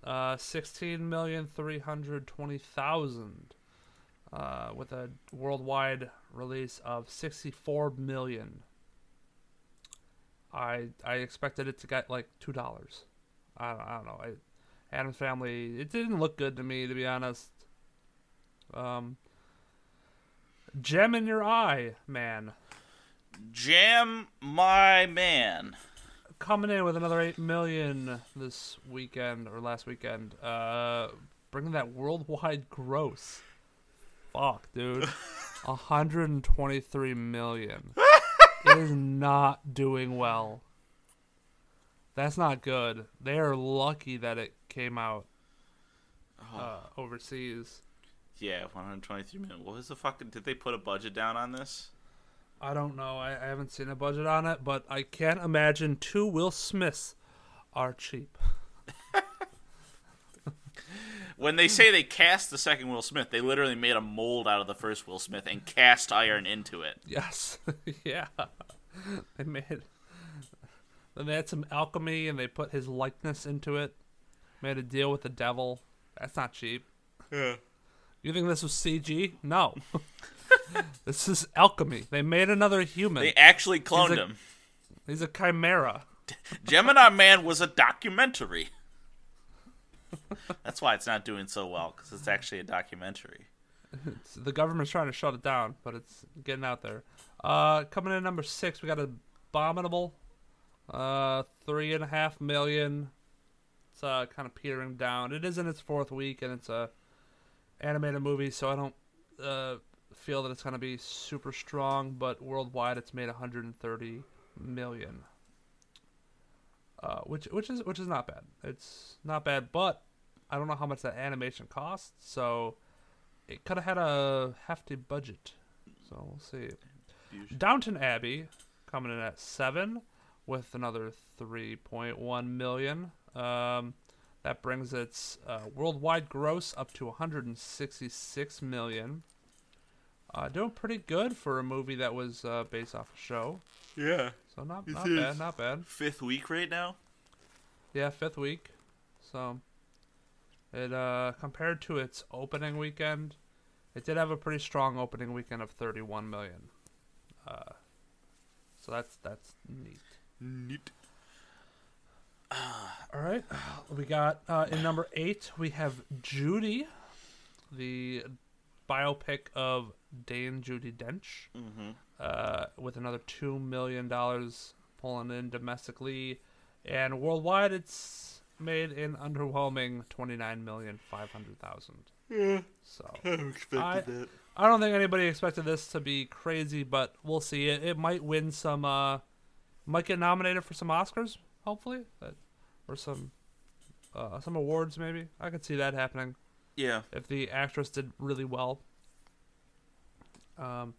uh, sixteen million three hundred twenty thousand, uh, with a worldwide release of sixty-four million. I I expected it to get like two dollars. I don't, I don't know. I, Addams Family. It didn't look good to me, to be honest. Um, gem in your eye, man, Jam my man. coming in with another eight million this weekend or last weekend. Uh, bringing that worldwide gross fuck, dude. 123 million. it is not doing well. That's not good. They are lucky that it came out uh, overseas. Yeah, 123 million. What was the fucking? Did they put a budget down on this? I don't know. I, I haven't seen a budget on it, but I can't imagine two Will Smiths are cheap. When they say they cast the second Will Smith, they literally made a mold out of the first Will Smith and cast iron into it. Yes. yeah. They made then they had some alchemy and they put his likeness into it. Made a deal with the devil. That's not cheap. Yeah. You think this was CG? No. this is alchemy. They made another human. They actually cloned He's a- him. He's a chimera. Gemini Man was a documentary. That's why it's not doing so well because it's actually a documentary. It's- the government's trying to shut it down, but it's getting out there. Uh, coming in at number six, we got Abominable. Uh, three and a half million. It's uh, kind of petering down. It is in its fourth week, and it's a animated movie, so I don't uh, feel that it's going to be super strong. But worldwide, it's made 130 million, uh, which which is which is not bad. It's not bad, but I don't know how much that animation costs, so it could have had a hefty budget. So we'll see. Downton Abbey coming in at seven with another 3.1 million. Um, that brings its uh, worldwide gross up to 166 million. Uh, doing pretty good for a movie that was uh, based off a show. Yeah. So not not bad, not bad. Fifth week right now. Yeah, fifth week. So it uh compared to its opening weekend, it did have a pretty strong opening weekend of 31 million. Uh so that's that's neat. Neat. All right. We got uh in number 8 we have Judy, the biopic of Dame Judi Dench. Mm-hmm. uh, with another two million dollars pulling in domestically, and worldwide it's made an underwhelming twenty nine million five hundred thousand. Yeah, So I I- don't think anybody expected this to be crazy, but we'll see. It it might win some, uh, might get nominated for some Oscars, hopefully, or some, uh, some awards maybe. I could see that happening Yeah. if the actress did really well. Um,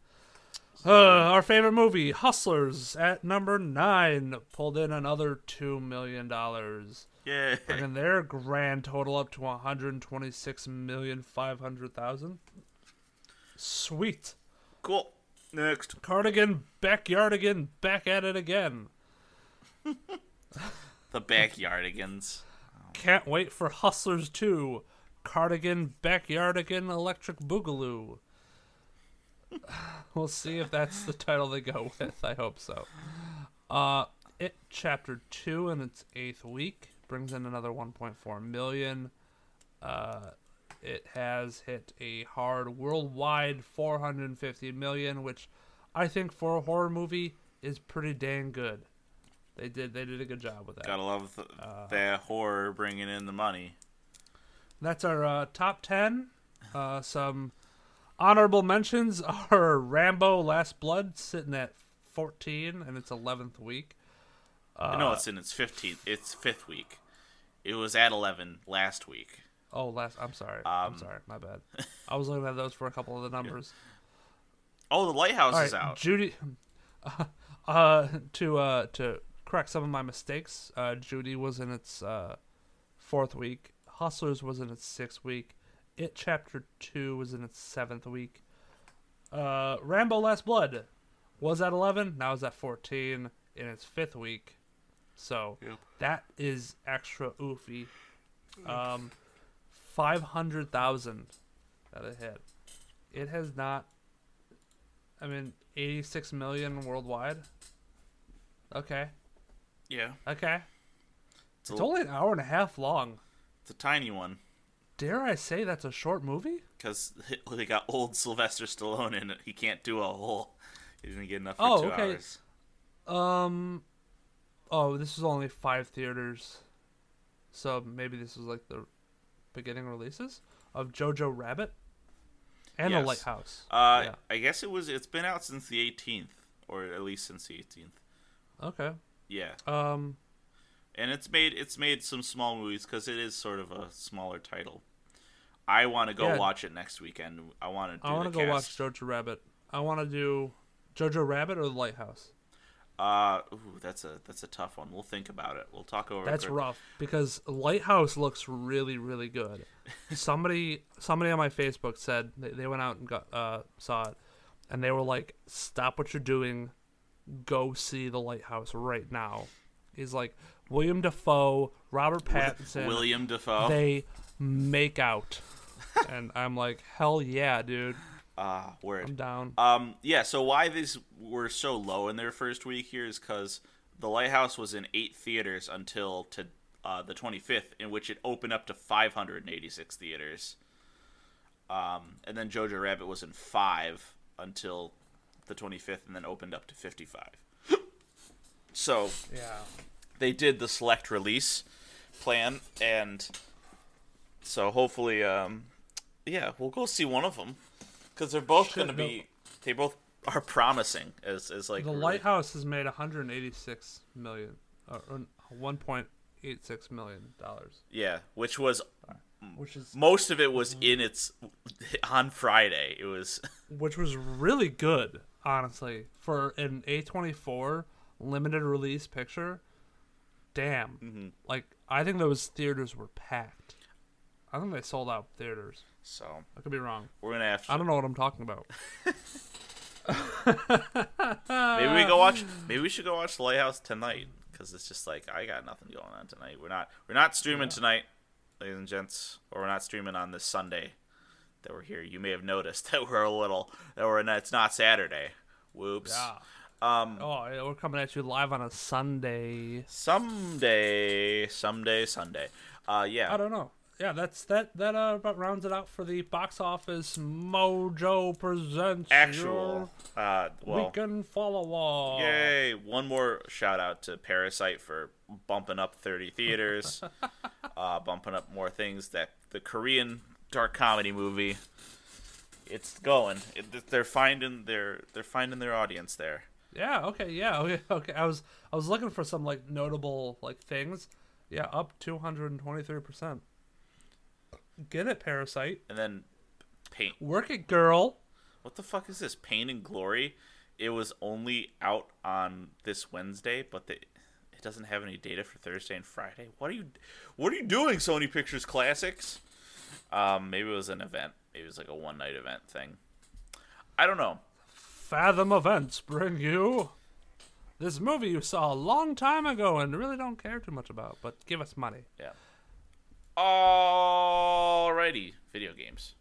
uh, our favorite movie, Hustlers, at number nine, pulled in another two million dollars, Yeah. bringing their grand total up to one hundred twenty-six million five hundred thousand. Sweet, Cool. Next. Cardigan, backyardigan, back at it again. The backyardigans. Can't wait for Hustlers 2. Cardigan, Backyardigan, Electric Boogaloo. we'll see if that's the title they go with. I hope so. Uh, it Chapter 2 in its eighth week brings in another 1.4 million. Uh, it has hit a hard worldwide 450 million, which I think for a horror movie is pretty dang good. They did they did a good job with that. Gotta love the, that horror bringing in the money. That's our uh, top 10. Uh, some honorable mentions are Rambo Last Blood sitting at 14 in its 11th week. Uh, no, it's in its 15th. It's fifth week. It was at 11 last week. Oh, last. I'm sorry. I'm Um, sorry. My bad. I was looking at those for a couple of the numbers. Oh, the lighthouse is out. Judy. Uh, to uh, to correct some of my mistakes, uh, Judy was in its uh, fourth week. Hustlers was in its sixth week. It Chapter Two was in its seventh week. Uh, Rambo: Last Blood was at eleven. Now is at fourteen in its fifth week. So Yep. that is extra oofy. Um, five hundred thousand that it hit. It has not. I mean, eighty-six million worldwide. Okay, yeah. okay. It's, It's a, only an hour and a half long. it's a tiny one. Dare I say that's a short movie? Because they got old Sylvester Stallone in it. He can't do a whole. He didn't get enough for Oh, two okay. hours. Um. Oh, this is only five theaters. So maybe this was like the beginning releases of Jojo Rabbit. and Yes. the lighthouse. Uh, Yeah. I guess it was. It's been out since the 18th, or at least since the 18th. Okay. Yeah, Um. and it's made it's made some small movies because it is sort of a smaller title. I want to go Yeah. watch it next weekend. I want to. I want to go cast. watch Jojo Rabbit. I want to do Jojo Rabbit or the Lighthouse. Uh, ooh, that's a that's a tough one. We'll think about it. We'll talk over. it That's rough because Lighthouse looks really, really good. somebody, somebody on my Facebook said they, they went out and got uh, saw it, and they were like, "Stop what you're doing, go see the Lighthouse right now." He's like William Dafoe, Robert Pattinson. William Dafoe. They make out, and I'm like, "Hell yeah, dude! Ah, I'm down." Um, yeah. So why these were so low in their first week here is because the Lighthouse was in eight theaters until to uh, the 25th, in which it opened up to 586 theaters. Um, and then Jojo Rabbit was in five until the 25th, and then opened up to 55. so Yeah. they did the select release plan, and so hopefully, um, yeah, we'll go see one of them because they're both going to be. They both are promising as as like The really- Lighthouse has made 186 million, or, or 1.86 million dollars, Yeah, which was which is most of it was in its on Friday. It was which was really good, honestly, for an A24 limited release picture. Damn, Mm-hmm. like I think those theaters were packed. I think they sold out theaters. so I could be wrong. we're gonna have I don't know what I'm talking about. maybe we go watch maybe we should go watch the Lighthouse tonight because it's just like I got nothing going on tonight. We're not we're not streaming tonight, ladies and gents, or we're not streaming on this Sunday that we're here. You may have noticed that we're a little that we're it's not Saturday. Whoops. Yeah. Um, Oh, we're coming at you live on a Sunday. someday, someday, Sunday. Uh, yeah. I don't know. Yeah, that's that. That uh, about rounds it out for the box office. Mojo presents Actual. Uh, well, weekend follow up. Yay! One more shout out to Parasite for bumping up 30 theaters, uh, bumping up more things. That the Korean dark comedy movie, it's going. It, they're finding their they're finding their audience there. Yeah. Okay. Yeah. Okay. Okay. I was I was looking for some like notable like things. Yeah, up two hundred and twenty three percent. Get it, Parasite. And then paint. Work it, girl. What the fuck is this? Pain and Glory. It was only out on this Wednesday, but the, it doesn't have any data for Thursday and Friday. What are you What are you doing, Sony Pictures Classics? Um, maybe it was an event. Maybe it was like a one night event thing. I don't know. Fathom Events bring you this movie you saw a long time ago and really don't care too much about, but give us money. Yeah. Alrighty, video games.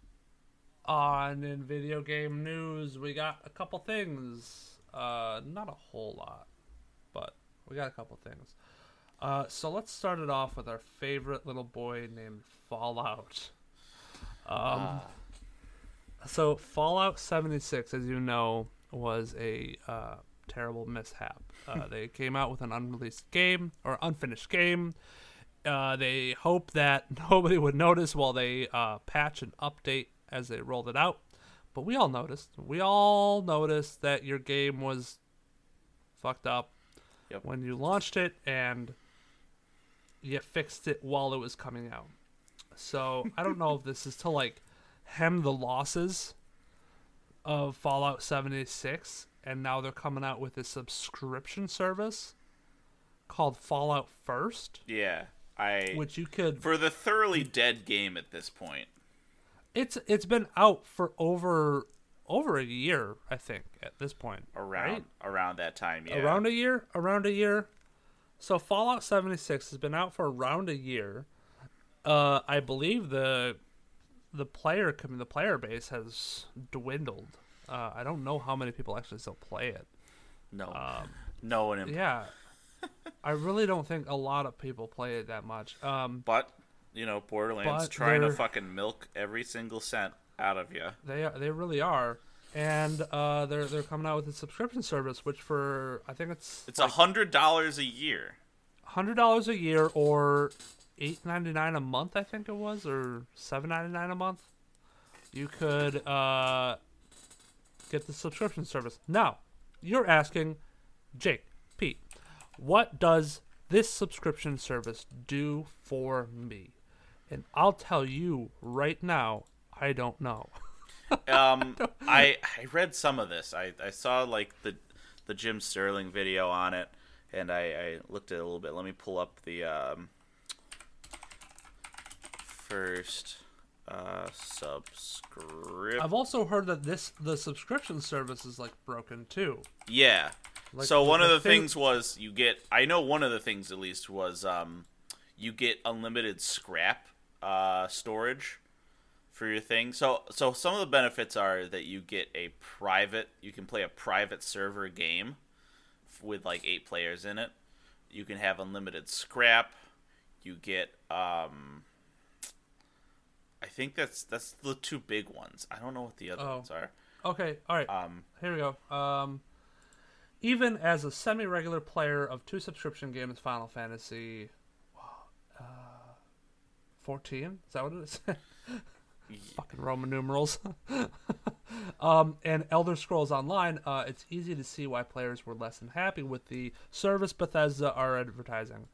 On in video game news, we got a couple things. Uh, not a whole lot, but we got a couple things. Uh, so let's start it off with our favorite little boy named Fallout. Um, so Fallout 76, as you know, was a uh, terrible mishap. Uh, they came out with an unreleased game or unfinished game. Uh, they hoped that nobody would notice while they uh, patch and update as they rolled it out. But we all noticed. We all noticed that your game was fucked up Yep. when you launched it and you fixed it while it was coming out. So I don't know if this is to like hem the losses of Fallout 76, and now they're coming out with a subscription service called Fallout First, Yeah, I which you could. for the thoroughly dead game at this point. It's it's been out for over over a year, I think, at this point. Around right? around that time, yeah. Around a year, around a year. So Fallout 76 has been out for around a year. Uh, I believe the the player the player base has dwindled. Uh, I don't know how many people actually still play it. no, Um, no one. In, yeah, I really don't think a lot of people play it that much. Um, But you know, Borderlands trying to fucking milk every single cent out of you. they are, they really are, and uh, they're they're coming out with a subscription service, which for I think it's It's a hundred dollars a year. hundred dollars a year or eight ninety nine a month. I think it was or seven ninety nine a month. you could uh, get the subscription service. Now, you're asking, Jake, Pete, what does this subscription service do for me? And I'll tell you right now, I don't know. Um, I I read some of this. I, I saw like the the Jim Sterling video on it, and I, I looked at it a little bit. Let me pull up the um, first uh, subscript. I've also heard that this the subscription service is like broken too. Yeah. Like, so one of the think- things was you get. I know one of the things at least was um, you get unlimited scrap uh, storage for your thing. So so some of the benefits are that you get a private. You can play a private server game with like eight players in it. You can have unlimited scrap. You get. Um, I think that's that's the two big ones. I don't know what the other Oh. ones are. Okay, all right. Um, Here we go. Um, even as a semi-regular player of two subscription games, Final Fantasy, uh, fourteen. Is that what it is? Fucking Roman numerals. um, and Elder Scrolls Online. Uh, it's easy to see why players were less than happy with the service Bethesda are advertising.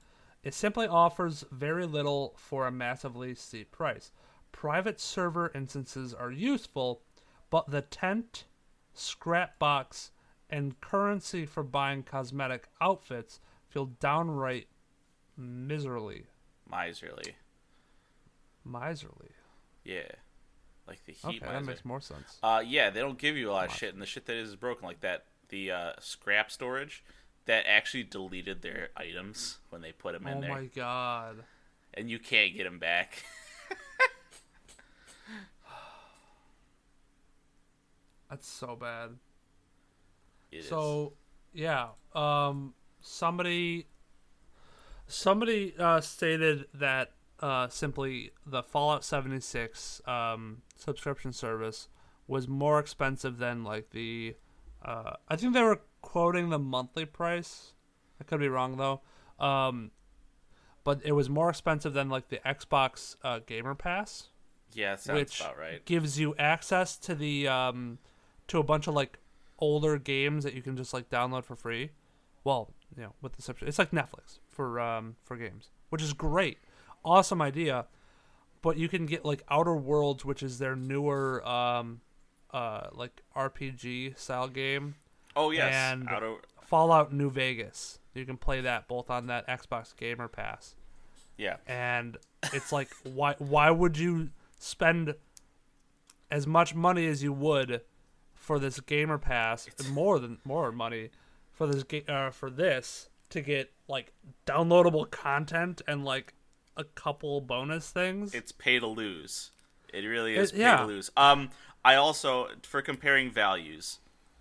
It simply offers very little for a massively steep price. Private server instances are useful, but the tent, scrap box, and currency for buying cosmetic outfits feel downright miserly. miserly. Miserly. Yeah, like the heat. Okay, heat that makes more sense. Uh, yeah, they don't give you a lot of shit, and the shit that is broken, like that, the uh, scrap storage, that actually deleted their items when they put them in there. Oh my god. and you can't get them back. That's so bad. It is. So, yeah, um, somebody, somebody uh, stated that uh, simply the Fallout 76 um, subscription service was more expensive than like the. Uh, I think they were quoting the monthly price. I could be wrong though. Um, but it was more expensive than like the Xbox uh, Gamer Pass yeah, which about right. gives you access to the um to a bunch of like older games that you can just like download for free. Well, you know, with the subscription, it's like Netflix for um for games, which is great, awesome idea. But you can get like Outer Worlds, which is their newer um uh like RPG style game, Oh yes, and- out of Fallout New Vegas. You can play that both on that Xbox Gamer Pass yeah. and it's like why why would you spend as much money as you would for this gamer pass more than more money for this ga- uh, for this to get like downloadable content and like a couple bonus things It's pay to lose. It really is It- pay yeah. to lose. Um, I also for comparing values,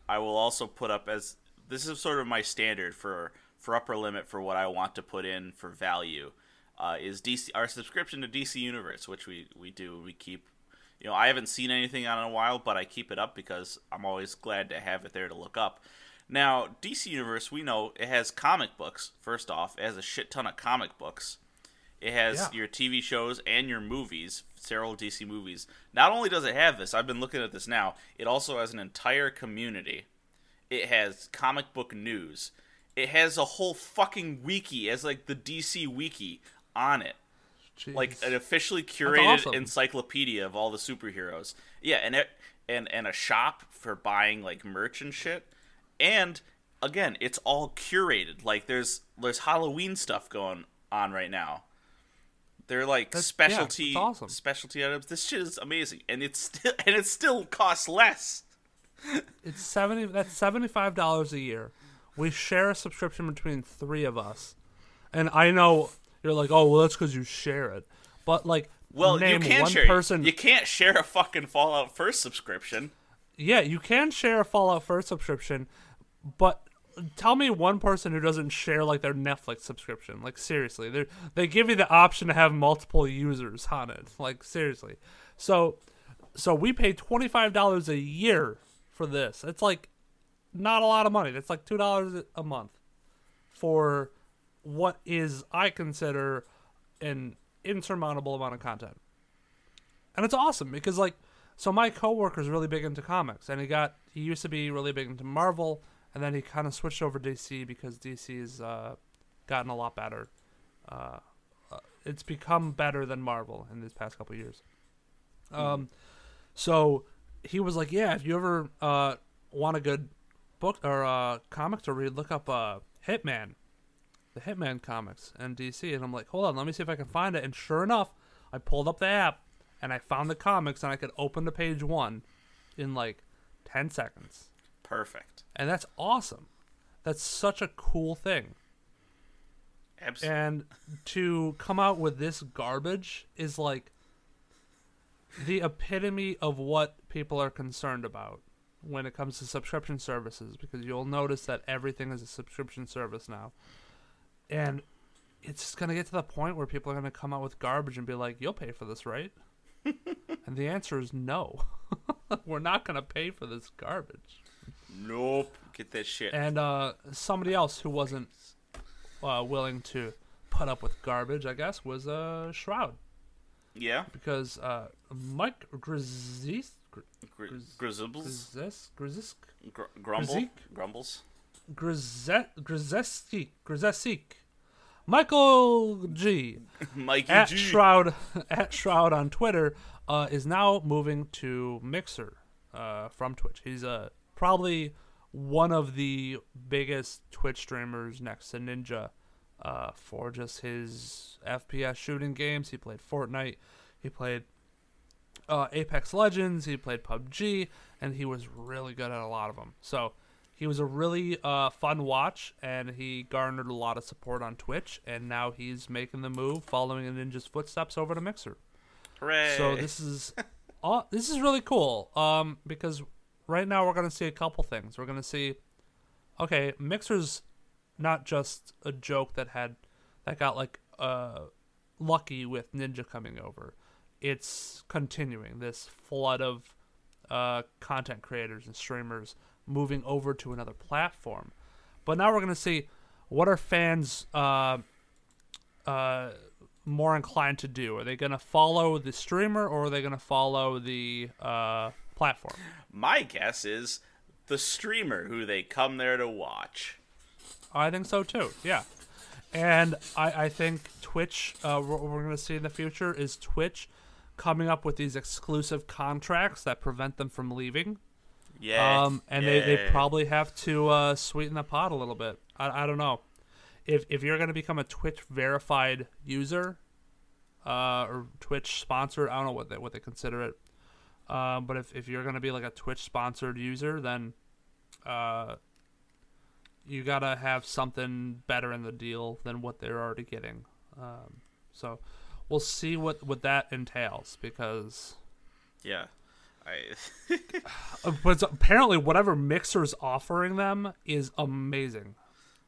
I will also put up as this is sort of my standard for for upper limit for what I want to put in for value. Uh, is DC our subscription to DC Universe, which we we do we keep. You know, I haven't seen anything on it in a while, but I keep it up because I'm always glad to have it there to look up. Now, DC Universe, we know it has comic books. First off, it has a shit ton of comic books. It has Yeah. your TV shows and your movies, several DC movies. Not only does it have this, I've been looking at this now, it also has an entire community. It has comic book news. It has a whole fucking wiki as like the DC wiki on it. Like an officially curated awesome. encyclopedia of all the superheroes. Yeah, and it and and a shop for buying like merch and shit. And again, it's all curated. Like there's there's Halloween stuff going on right now. They're like That's- specialty it's awesome. specialty items. This shit is amazing, and it's still and it still costs less. It's seventy. That's seventy five dollars a year. We share a subscription between three of us, and I know you're like, oh well, that's because you share it. But like, Well, you can one share. person. You can't share a fucking Fallout First subscription. Yeah, you can share a Fallout First subscription, but tell me one person who doesn't share like their Netflix subscription. Like seriously, they they give you the option to have multiple users on it. Like seriously, so so we pay twenty five dollars a year for this. It's like not a lot of money. That's like two dollars a month for what is I consider an insurmountable amount of content and it's awesome because like So my coworker's really big into comics, and he got he used to be really big into Marvel, and then he kind of switched over to DC because DC's uh, gotten a lot better. Uh, uh, it's become better than Marvel in these past couple years. Um, so he was like, "Yeah, if you ever uh, want a good book or uh, comic to read, look up uh, Hitman, the Hitman comics and DC." And I'm like, "Hold on, let me see if I can find it." And sure enough, I pulled up the app and I found the comics, and I could open to page one in like ten seconds, Perfect. and that's awesome. That's such a cool thing. Absolutely. And to come out with this garbage is like the epitome of what people are concerned about when it comes to subscription services because you'll notice that everything is a subscription service now. And it's just going to get to the point where people are going to come out with garbage and be like, "You'll pay for this, right?" and the answer is no. We're not going to pay for this garbage. nope. Get that shit. And uh, somebody else who wasn't uh, willing to put up with garbage, I guess, was uh, Shroud. yeah. Because uh, Mike Grzis, Gr- Grizz- Grizzles. Grzis, Grzis, Gr- grumble. Grizik? Grumbles. Grzes- Grzesik, Grzesik, Michael G. Mikey at G. Shroud at Shroud on Twitter uh, is now moving to Mixer uh, from Twitch. He's uh, probably one of the biggest Twitch streamers next to Ninja uh, for just his FPS shooting games. He played Fortnite. He played uh, Apex Legends. He played PUBG, and he was really good at a lot of them. So he was a really uh, fun watch, and he garnered a lot of support on Twitch. And now he's making the move, following in Ninja's footsteps over to Mixer. Hooray. So this is, uh, this is really cool. Um, because right now we're gonna see a couple things. We're gonna see, okay, Mixer's not just a joke that had that got like uh lucky with Ninja coming over. It's continuing this flood of uh content creators and streamers moving over to another platform. But now we're gonna see what are fans uh uh more inclined to do? Are they going to follow the streamer or are they going to follow the uh, platform? My guess is the streamer who they come there to watch. I think so too. Yeah, and I, I think Twitch. Uh, what we're going to see in the future is Twitch coming up with these exclusive contracts that prevent them from leaving. Yeah. Um, and they, they probably have to uh, sweeten the pot a little bit. I, I don't know. If, if you're going to become a Twitch verified user uh, or Twitch sponsored, I don't know what they, what they consider it. Um, but if, if you're going to be like a Twitch sponsored user, then uh, you got to have something better in the deal than what they're already getting. Um, so we'll see what, what that entails because Yeah. I Uh, but apparently whatever mixer's offering them is amazing.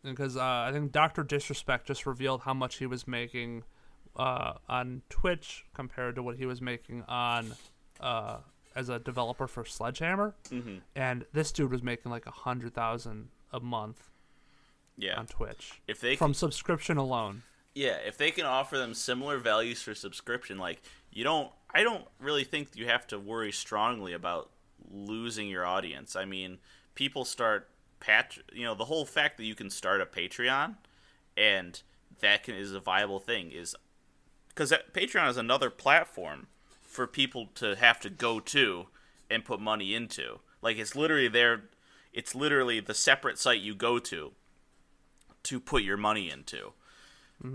Because uh, i think dr disrespect just revealed how much he was making uh, on twitch compared to what he was making on uh, as a developer for sledgehammer. And this dude was making like a hundred thousand a month yeah. on twitch If they from subscription alone. Yeah, if they can offer them similar values for subscription, like you don't, I don't really think you have to worry strongly about losing your audience. I mean, people start pat, you know, the whole fact that you can start a Patreon and that can, is a viable thing is because Patreon is another platform for people to have to go to and put money into. Like it's literally there, it's literally the separate site you go to to put your money into.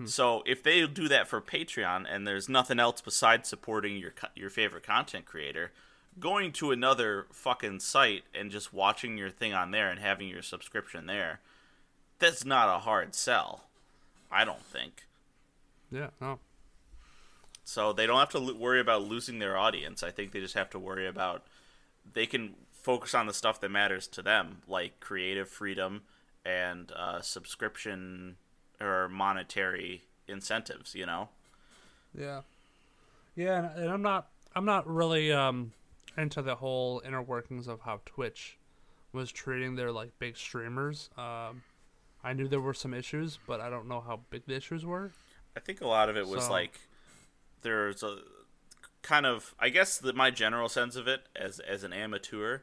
So if they do that for Patreon and there's nothing else besides supporting your your favorite content creator, going to another fucking site and just watching your thing on there and having your subscription there, that's not a hard sell. I don't think. yeah no So they don't have to lo- worry about losing their audience. I think they just have to worry about they can focus on the stuff that matters to them, like creative freedom and uh, subscription or monetary incentives. You know. Yeah, yeah, and, and I'm not I'm not really um into the whole inner workings of how Twitch was treating their like big streamers. Um, I knew there were some issues, but I don't know how big the issues were. I think a lot of it was So- like there's a kind of I guess that my general sense of it as as an amateur,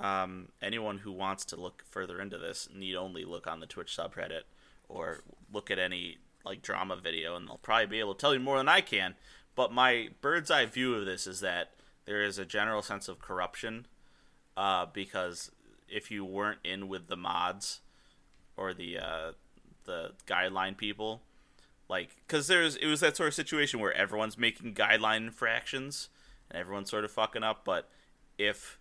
um, anyone who wants to look further into this need only look on the Twitch subreddit or look at any like drama video, and they'll probably be able to tell you more than I can. But my bird's eye view of this is that there is a general sense of corruption, uh, because if you weren't in with the mods or the uh, the guideline people, like because there's it was that sort of situation where everyone's making guideline infractions and everyone's sort of fucking up, but if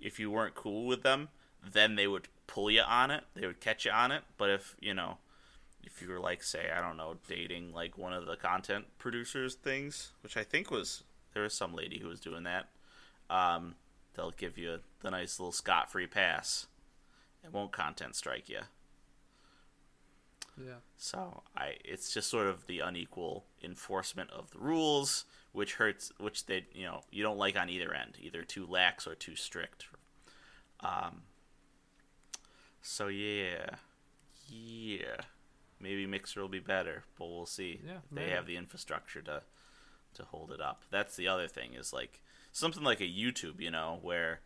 if you weren't cool with them, then they would pull you on it. They would catch you on it. But if you know if you were like say I don't know dating like one of the content producers things, which I think was there was some lady who was doing that. Um, they'll give you the nice little scot free pass. It won't content strike you. Yeah. So I it's just sort of the unequal enforcement of the rules, which hurts which they you know, you don't like on either end, either too lax or too strict. Um so yeah. Yeah. Maybe Mixer will be better, but we'll see. Yeah, if they have the infrastructure to to hold it up. That's the other thing is like something like a YouTube, you know, where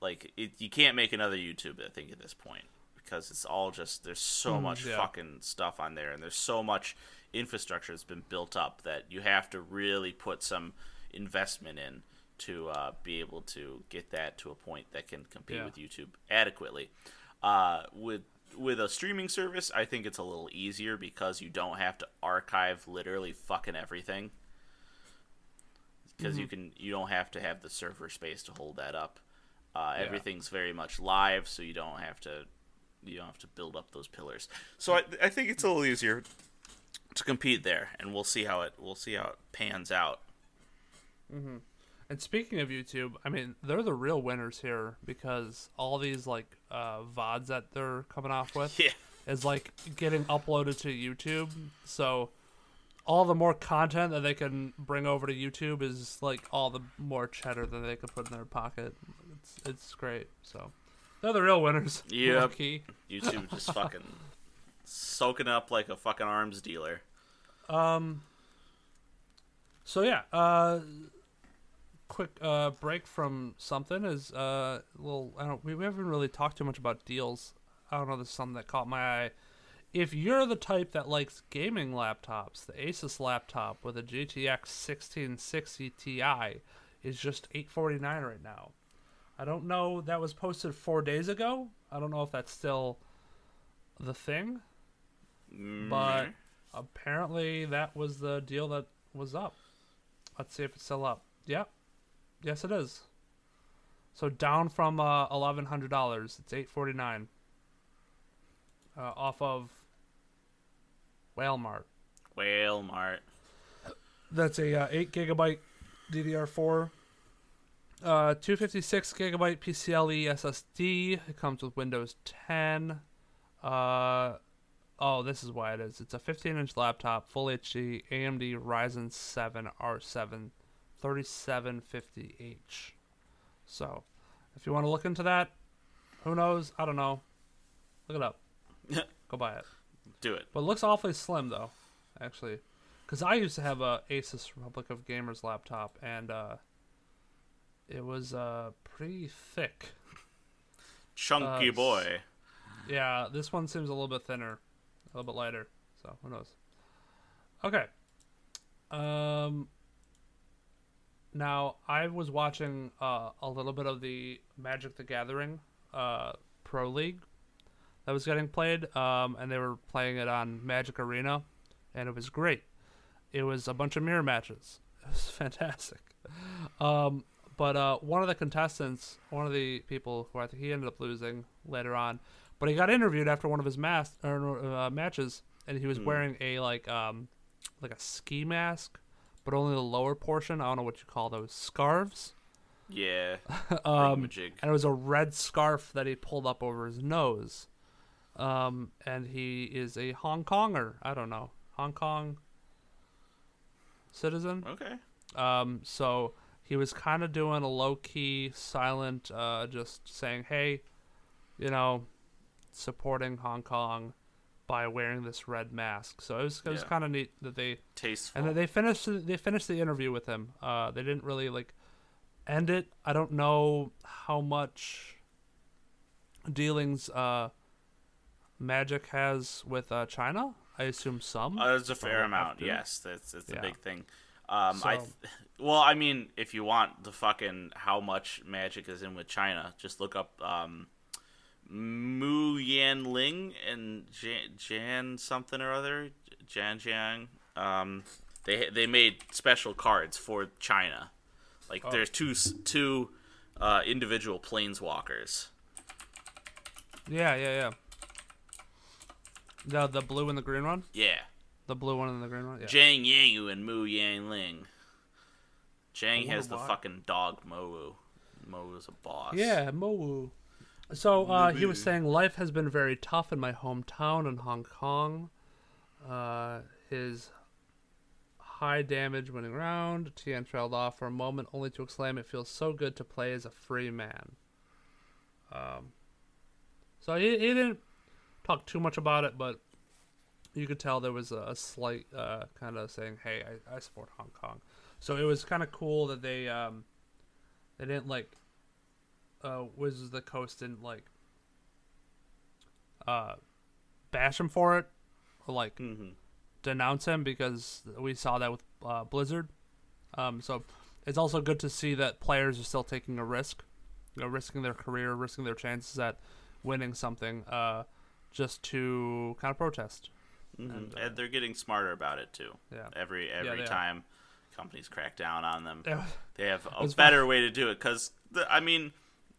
like it, you can't make another YouTube I think at this point because it's all just there's so Mm, much yeah. fucking stuff on there and there's so much infrastructure that's been built up that you have to really put some investment in to uh, be able to get that to a point that can compete Yeah. with YouTube adequately. Uh, with with a streaming service, I think it's a little easier because you don't have to archive literally fucking everything. Because you Mm-hmm. can, you don't have to have the server space to hold that up. Uh, Everything's very much live, so you don't have to, you don't have to build up those pillars. So I, I think it's a little easier to compete there, and we'll see how it, we'll see how it pans out. And speaking of YouTube, I mean, they're the real winners here because all these like uh, VODs that they're coming off with Yeah, is like getting uploaded to YouTube. So all the more content that they can bring over to YouTube is like all the more cheddar that they could put in their pocket. It's it's great. So they're the real winners. Yep. YouTube just fucking soaking up like a fucking arms dealer. Um. So yeah, uh, quick uh, break from something is uh, a little. I don't. We, we haven't really talked too much about deals. I don't know. This is something that caught my eye. If you're the type that likes gaming laptops, the Asus laptop with a GTX 1660 Ti is just 849 right now. I don't know. That was posted four days ago. I don't know if that's still the thing, but apparently that was the deal that was up. Let's see if it's still up. Yep. Yes, it is. So down from uh, eleven hundred dollars, it's eight forty nine. Uh, off of Walmart. Walmart. That's a uh, eight gigabyte DDR four. Uh, 256 gigabyte PCIe SSD. It comes with Windows 10. Uh, oh, this is why it is. It's a 15 inch laptop, full HD, AMD Ryzen 7 R7 3750H. So, if you want to look into that, who knows? I don't know. Look it up. Go buy it. Do it. But it looks awfully slim though, actually, because I used to have a Asus Republic of Gamers laptop, and uh, it was uh pretty thick. Chunky Uh, boy. Yeah, this one seems a little bit thinner, a little bit lighter. So who knows? Okay. Um. Now I was watching uh, a little bit of the Magic the Gathering uh, Pro League that was getting played, um, and they were playing it on Magic Arena, and it was great. It was a bunch of mirror matches. It was fantastic. Um, but uh, one of the contestants, one of the people who I think he ended up losing later on, but he got interviewed after one of his mas- or, uh, matches, and he was wearing a like um, like a ski mask, but only the lower portion. I don't know what you call those scarves. Yeah. Um, and it was a red scarf that he pulled up over his nose. Um, and he is a Hong Konger. I don't know, Hong Kong citizen. Okay. Um, so he was kind of doing a low key, silent, uh, just saying, hey, you know, supporting Hong Kong, by wearing this red mask. So it was it was Yeah. kind of neat that they Tasteful. and then they finished they finished the interview with him. Uh, they didn't really like end it. I don't know how much dealings uh, Magic has with uh, China. I assume some. Uh, there's a fair amount. Yes, that's that's a big thing. Um, I th- well, I mean, if you want the fucking how much magic is in with China, just look up um, Mu Yanling and Jan, Jan something or other, Jan Jiang. Um, they they made special cards for China. Like there's two two uh, individual planeswalkers. yeah, yeah, yeah. The the blue and the green one. Yeah, The blue one and the green one. Yeah. Zhang Yangu and Mu Yang Ling. Wonder has the why. fucking dog Mowu. Mowu's a boss. Yeah, Mowu. So uh, he was saying life has been very tough in my hometown in Hong Kong. Uh, his high damage winning round. Tian trailed off for a moment, only to exclaim, "It feels so good to play as a free man." Um, so he, he didn't talk too much about it, but you could tell there was a, a slight uh, kind of saying, "Hey, I, I support Hong Kong." So it was kind of cool that they um, they didn't like uh, Wizards of the Coast didn't like uh, bash him for it or like hmm denounce him because we saw that with uh, Blizzard. Um, so it's also good to see that players are still taking a risk, you know, risking their career, risking their chances at winning something, uh, just to kind of protest. hmm And, And, uh, they're getting smarter about it too. Yeah. Every every they are. time companies crack down on them, Yeah. they have a was better way to do it. Because I mean,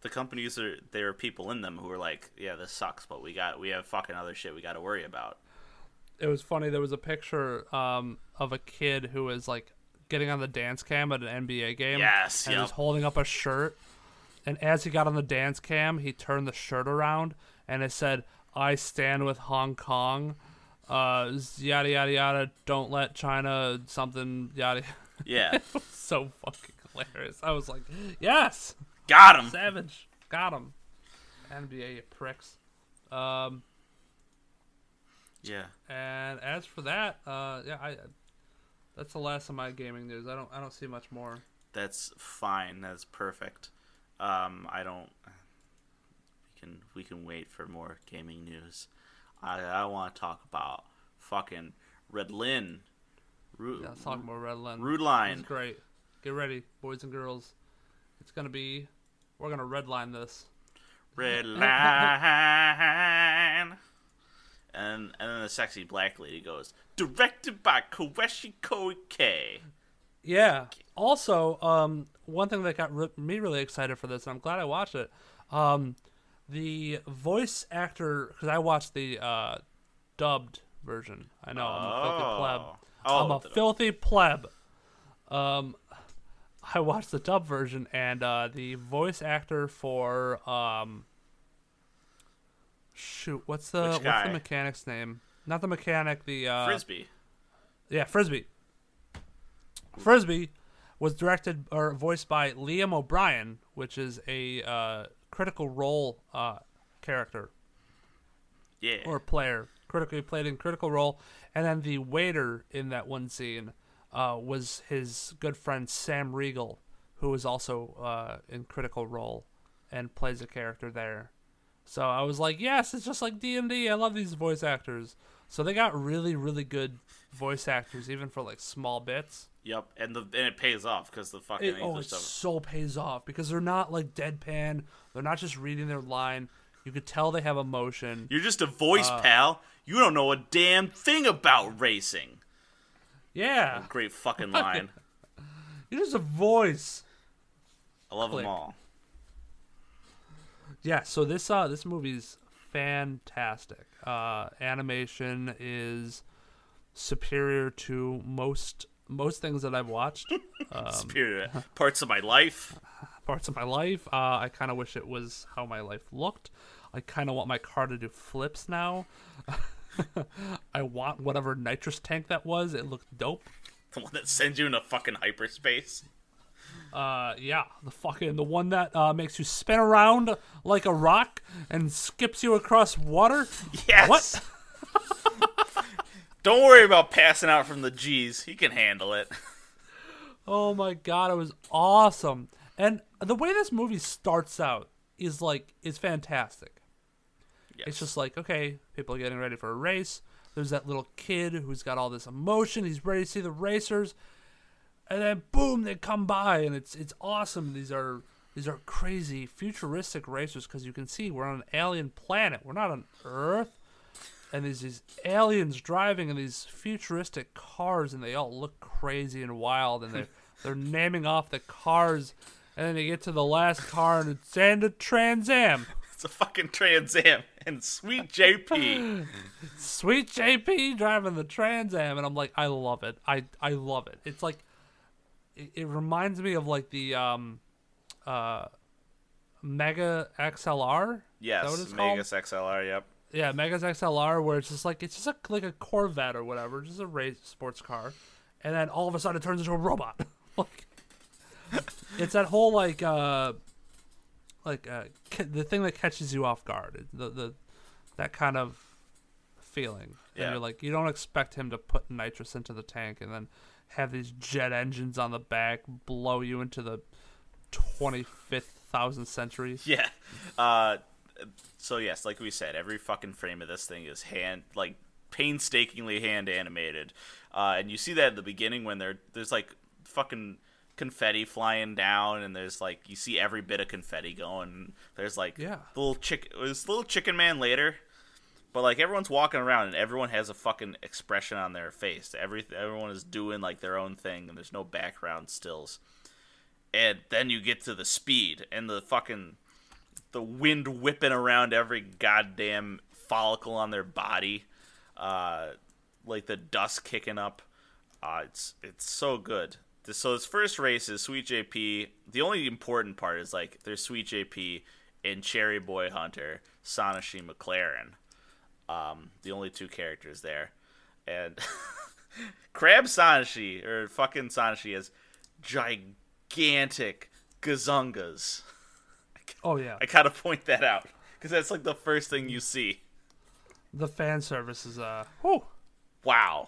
the companies are there are people in them who are like, yeah, this sucks, but we got we have fucking other shit we got to worry about. it was funny. There was a picture um, of a kid who was like getting on the dance cam at an NBA game. Yes, and yep. was holding up a shirt. And as he got on the dance cam, he turned the shirt around and it said, "I stand with Hong Kong." Uh, yada yada yada. Don't let China something yada. Yeah, so fucking hilarious. I was like, yes, got him. savage, got him. NBA pricks. Um, Yeah, And as for that, uh, yeah, I that's the last of my gaming news. I don't I don't see much more. that's fine. That's perfect. Um, I don't. We can we can wait for more gaming news. I I want to talk about fucking Red Lin. Ru- Yeah, let's talk about Red. Rude It's great. Get ready, boys and girls. It's gonna be. We're gonna redline this. Redline. And and then the sexy black lady goes, directed by Takeshi Koike. Yeah. Also, um, one thing that got re- me really excited for this, and I'm glad I watched it. Um, the voice actor, because I watched the uh, dubbed version. I know I'm a filthy pleb. Oh, I'm a filthy pleb. Um, I watched the dub version, and uh, the voice actor for um, shoot, what's the what's the mechanic's name? Not the mechanic. The uh, Frisbee. yeah, Frisbee. Frisbee was directed or voiced by Liam O'Brien, which is a uh, critical role uh, character Yeah. or player, critically played in critical role, and then the waiter in that one scene uh, was his good friend Sam Riegel, who was also uh, in critical role and plays a character there. So I was like, yes, it's just like D and I love these voice actors. So they got really, really good voice actors, even for like small bits. Yep. And the and it pays off because the fucking It, oh, English it stuff. so pays off because they're not like deadpan. They're not just reading their line. You could tell they have emotion. You're just a voice, Uh, pal. You don't know a damn thing about racing. Yeah, Great fucking line. you're just a voice. I love Click. them all. Yeah, so this uh this movie's fantastic. Uh animation is superior to most most things that I've watched. Um, Superior parts of my life. parts of my life. Uh I kind of wish it was how my life looked. I kind of want my car to do flips now. I want whatever nitrous tank that was. It looked dope. The one that sends you into fucking hyperspace. Uh, yeah, the fucking the one that uh, makes you spin around like a rock and skips you across water. Yes. What? Don't worry about passing out from the G's. He can handle it. Oh my god, it was awesome. And the way this movie starts out is like is fantastic. Yes. It's just like, okay, people are getting ready for a race. There's that little kid who's got all this emotion. He's ready to see the racers. And then boom, they come by and it's it's awesome. These are these are crazy futuristic racers because you can see we're on an alien planet. We're not on Earth. And there's these aliens driving in these futuristic cars and they all look crazy and wild and they're they're naming off the cars and then they get to the last car and it's and a Trans Am. It's a fucking Trans Am and sweet JP. Sweet JP driving the Trans Am, and I'm like, I love it. I I love it. It's like, it, it reminds me of like the um, uh, Mega XLR. Is that what Yes? Megas XLR. Yep. Yeah, Megas XLR, where it's just like it's just a, like a Corvette or whatever, just a race sports car, and then all of a sudden it turns into a robot. like, it's that whole like uh, like uh, ca- the thing that catches you off guard, the the that kind of feeling, and Yeah. you're like you don't expect him to put nitrous into the tank and then have these jet engines on the back blow you into the twenty fifth thousand century. Yeah. Uh, so yes, like we said, every fucking frame of this thing is hand like painstakingly hand animated, uh, and you see that at the beginning when there there's like fucking confetti flying down, and there's like you see every bit of confetti going. There's like Yeah. little chick, this little chicken man later. But like everyone's walking around and everyone has a fucking expression on their face. Every everyone is doing like their own thing and there's no background stills. And then you get to the speed and the fucking the wind whipping around every goddamn follicle on their body, uh, like the dust kicking up. Uh, it's it's so good. This, so this first race is Sweet JP. The only important part is like there's Sweet JP and Cherry Boy Hunter, Sonoshee McLaren. Um, the only two characters there, and Crab Sonoshee or fucking Sonoshee has gigantic gazungas. Oh yeah, I gotta point that out because that's like the first thing you see. the fan service is uh, whew. Wow,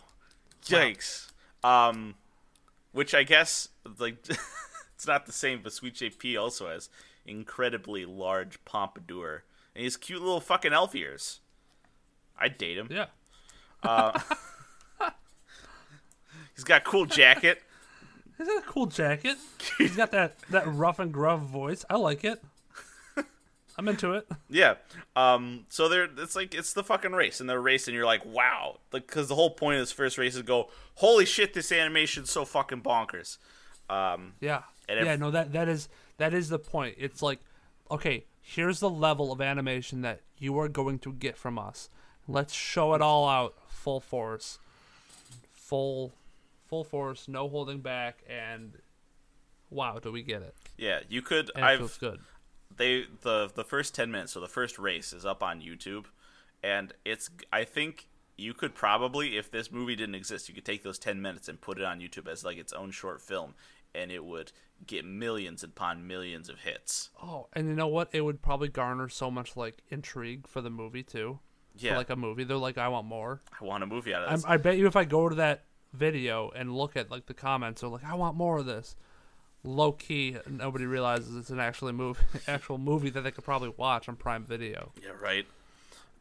yikes. Um, which I guess like it's not the same, but Sweet JP also has incredibly large pompadour and he's cute little fucking elf ears. I'd date him. yeah. Uh, he's got a cool jacket. He's got a cool jacket. He's got that, that rough and gruff voice. I like it. I'm into it. Yeah. Um. So they're it's like it's the fucking race, and they're racing. You're like, wow, like because the whole point of this first race is go, holy shit, this animation's so fucking bonkers. Um. Yeah. And if- yeah, no, that that is that is the point. It's like, okay, here's the level of animation that you are going to get from us. Let's show it all out, full force, full, full force, no holding back, and wow, do we get it? Yeah. You could. And it I've feels good. They the the first 10 minutes so the first race is up on youtube and it's i think you could probably if this movie didn't exist you could take those 10 minutes and put it on youtube as like its own short film and it would get millions upon millions of hits Oh, and you know what? It would probably garner so much like intrigue for the movie too. yeah For like a movie, they're like, I want more. i want a movie out of I'm, this I bet you if I go to that video and look at like the comments, they're like, I want more of this. Low key, nobody realizes it's an actually movie, actual movie that they could probably watch on Prime Video. Yeah right.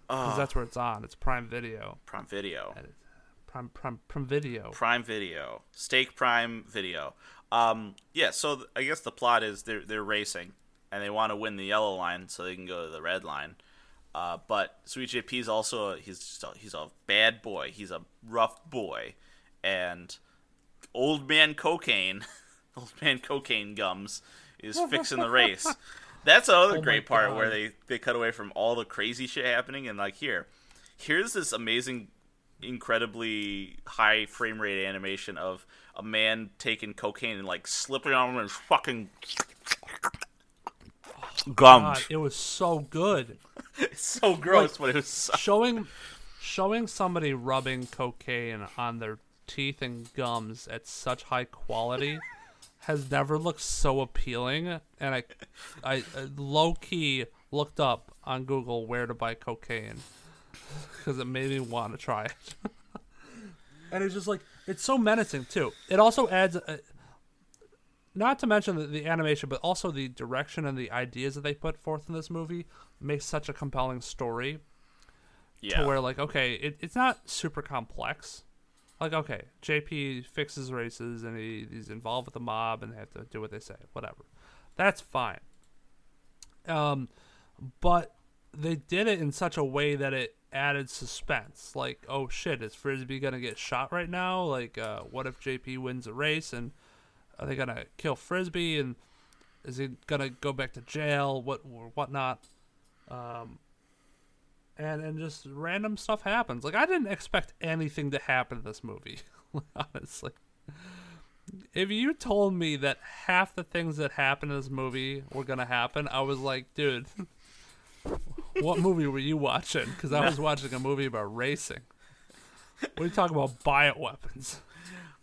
Because oh, that's where it's on. It's Prime Video, prime video. Prime Prime Prime Video. prime video. Steak prime video. Um yeah so th- i guess the plot is they're they're racing and they want to win the yellow line so they can go to the red line. Uh, but Sweet JP is also a, he's just a, he's a bad boy. He's a rough boy, and old man cocaine, old man cocaine gums is fixing the race. That's another Oh great part God. where they they cut away from all the crazy shit happening and like here, here's this amazing, incredibly high frame rate animation of a man taking cocaine and like slipping on his fucking oh God, gums. it was so good. It's so gross, but it was so showing showing somebody rubbing cocaine on their teeth and gums at such high quality has never looked so appealing and i i, I low key looked up on google where to buy cocaine because it made me want to try it and it's just like it's so menacing too. It also adds, a, not to mention the, the animation, but also the direction and the ideas that they put forth in this movie makes such a compelling story Yeah. to where like okay, it, it's not super complex. Like okay, JP fixes races and he, he's involved with the mob and they have to do what they say. Whatever, that's fine. Um, but they did it in such a way that it added suspense. Like oh shit, is Frisbee gonna get shot right now? Like uh, what if JP wins a race and are they gonna kill Frisbee and is he gonna go back to jail? What or whatnot? Um, and and just random stuff happens. Like I didn't expect anything to happen in this movie, honestly. If you told me that half the things that happen in this movie were gonna happen, I was like, dude, what movie were you watching? Because I was watching a movie about racing. What are you talking about? Bioweapons.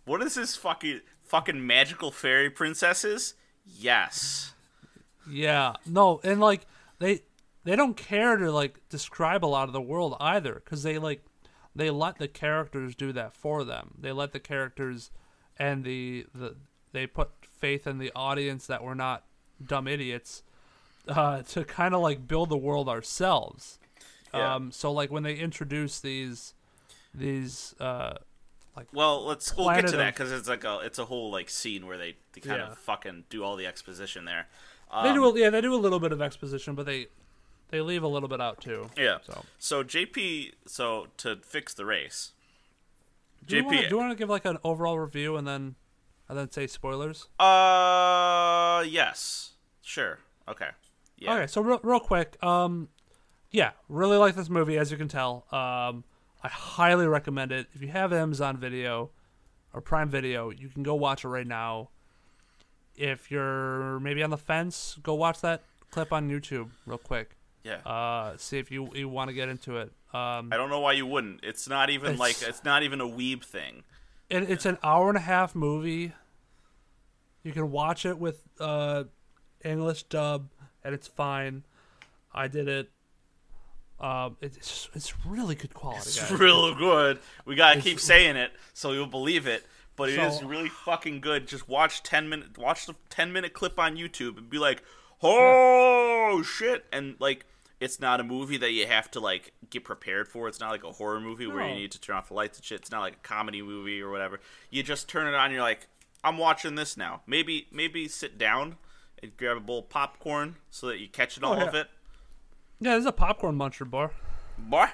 What is this fucking fucking magical fairy princesses? Yes. Yeah, no, and like they they don't care to like describe a lot of the world either, because they like they let the characters do that for them. They let the characters and the the they put faith in the audience that we're not dumb idiots uh, to kind of like build the world ourselves. Yeah. Um, so like when they introduce these these uh, like Well, let's we'll get to that because it's like a it's a whole like scene where they, they kind Yeah. of fucking do all the exposition there. they Um, do a, yeah they do a little bit of exposition, but they they leave a little bit out too. Yeah. So So JP, so to fix the race, do you, JP. wanna, do you want to give like an overall review and then and then say spoilers? uh, yes, sure, okay, yeah, Okay, so real, real quick, um, yeah, really like this movie, as you can tell. Um, I highly recommend it. If you have Amazon Video or Prime Video, you can go watch it right now. If you're maybe on the fence, go watch that clip on YouTube real quick. Yeah. Uh, see if you you want to get into it. Um, I don't know why you wouldn't. It's not even It's- like it's not even a weeb thing. it, it's an hour and a half movie. You can watch it with uh, English dub, and it's fine. I did it. Um, it's it's really good quality. It's guys. real good. We gotta It's- keep saying it so you'll believe it. But it is So- really fucking good. Just watch ten minute, watch the ten minute clip on YouTube and be like, "Oh shit!" And like, it's not a movie that you have to like get prepared for. It's not like a horror movie where you need to turn off the lights and shit. It's not like a comedy movie or whatever. You just turn it on. and You're like, "I'm watching this now." Maybe maybe sit down and grab a bowl of popcorn so that you catch it all yeah. of it. Yeah, this is a popcorn muncher bar. Bar.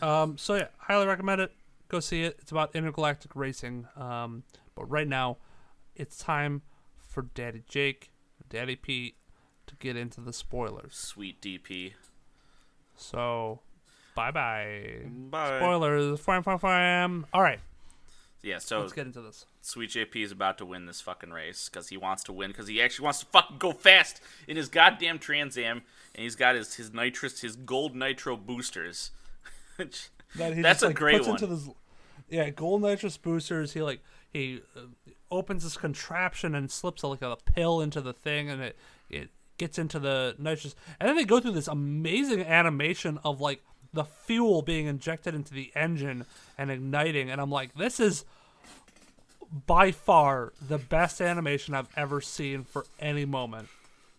Um, so yeah, highly recommend it. Go see it. It's about intergalactic racing. Um, but right now, it's time for Daddy Jake, Daddy Pete, to get into the spoilers. Sweet DP. So, bye bye. Bye. Spoilers. Fram, fram, fram. All right, Yeah, so let's get into this. Sweet JP is about to win this fucking race because he wants to win because he actually wants to fucking go fast in his goddamn Trans Am, and he's got his his nitrous his gold nitro boosters. Which- That That's just, a like, great puts one. Into this, yeah, gold nitrous boosters. He like he uh, opens this contraption and slips like a pill into the thing, and it it gets into the nitrous. And then they go through this amazing animation of like the fuel being injected into the engine and igniting. And I'm like, this is by far the best animation I've ever seen for any moment.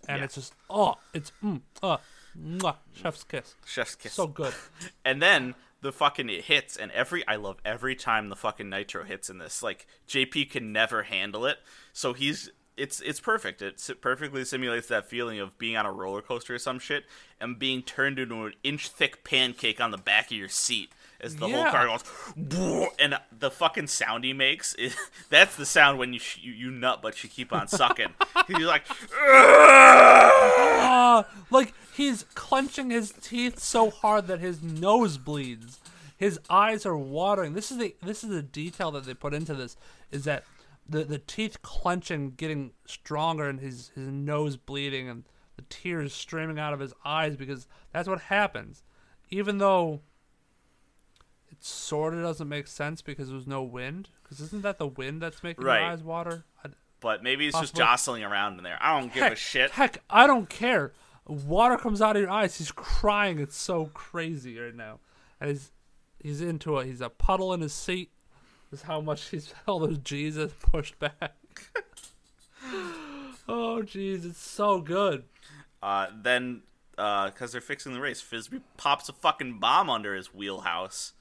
And Yeah. it's just oh, it's mm, uh, mwah, chef's kiss, Chef's kiss. so good. and then the fucking it hits, and every I love every time the fucking nitro hits in this. Like JP can never handle it, so he's it's it's perfect. It perfectly simulates that feeling of being on a roller coaster or some shit and being turned into an inch thick pancake on the back of your seat as the whole car goes. And the fucking sound he makes is that's the sound when you sh- you, you nut but you keep on sucking. He's like. Uh, like he's clenching his teeth so hard that his nose bleeds. His eyes are watering. This is the this is the detail that they put into this is that the the teeth clenching, getting stronger, and his his nose bleeding, and the tears streaming out of his eyes because that's what happens. Even though it sort of doesn't make sense because there's no wind. Because isn't that the wind that's making Right. your eyes water? I, But maybe it's just jostling around in there. I don't give heck, a shit. Heck, I don't care. Water comes out of your eyes. He's crying. It's so crazy right now, and he's he's into it. He's a puddle in his seat. Is how much he's all those Jesus pushed back. oh jeez, it's so good. Uh, then, because they're fixing the race, Frisbee pops a fucking bomb under his wheelhouse,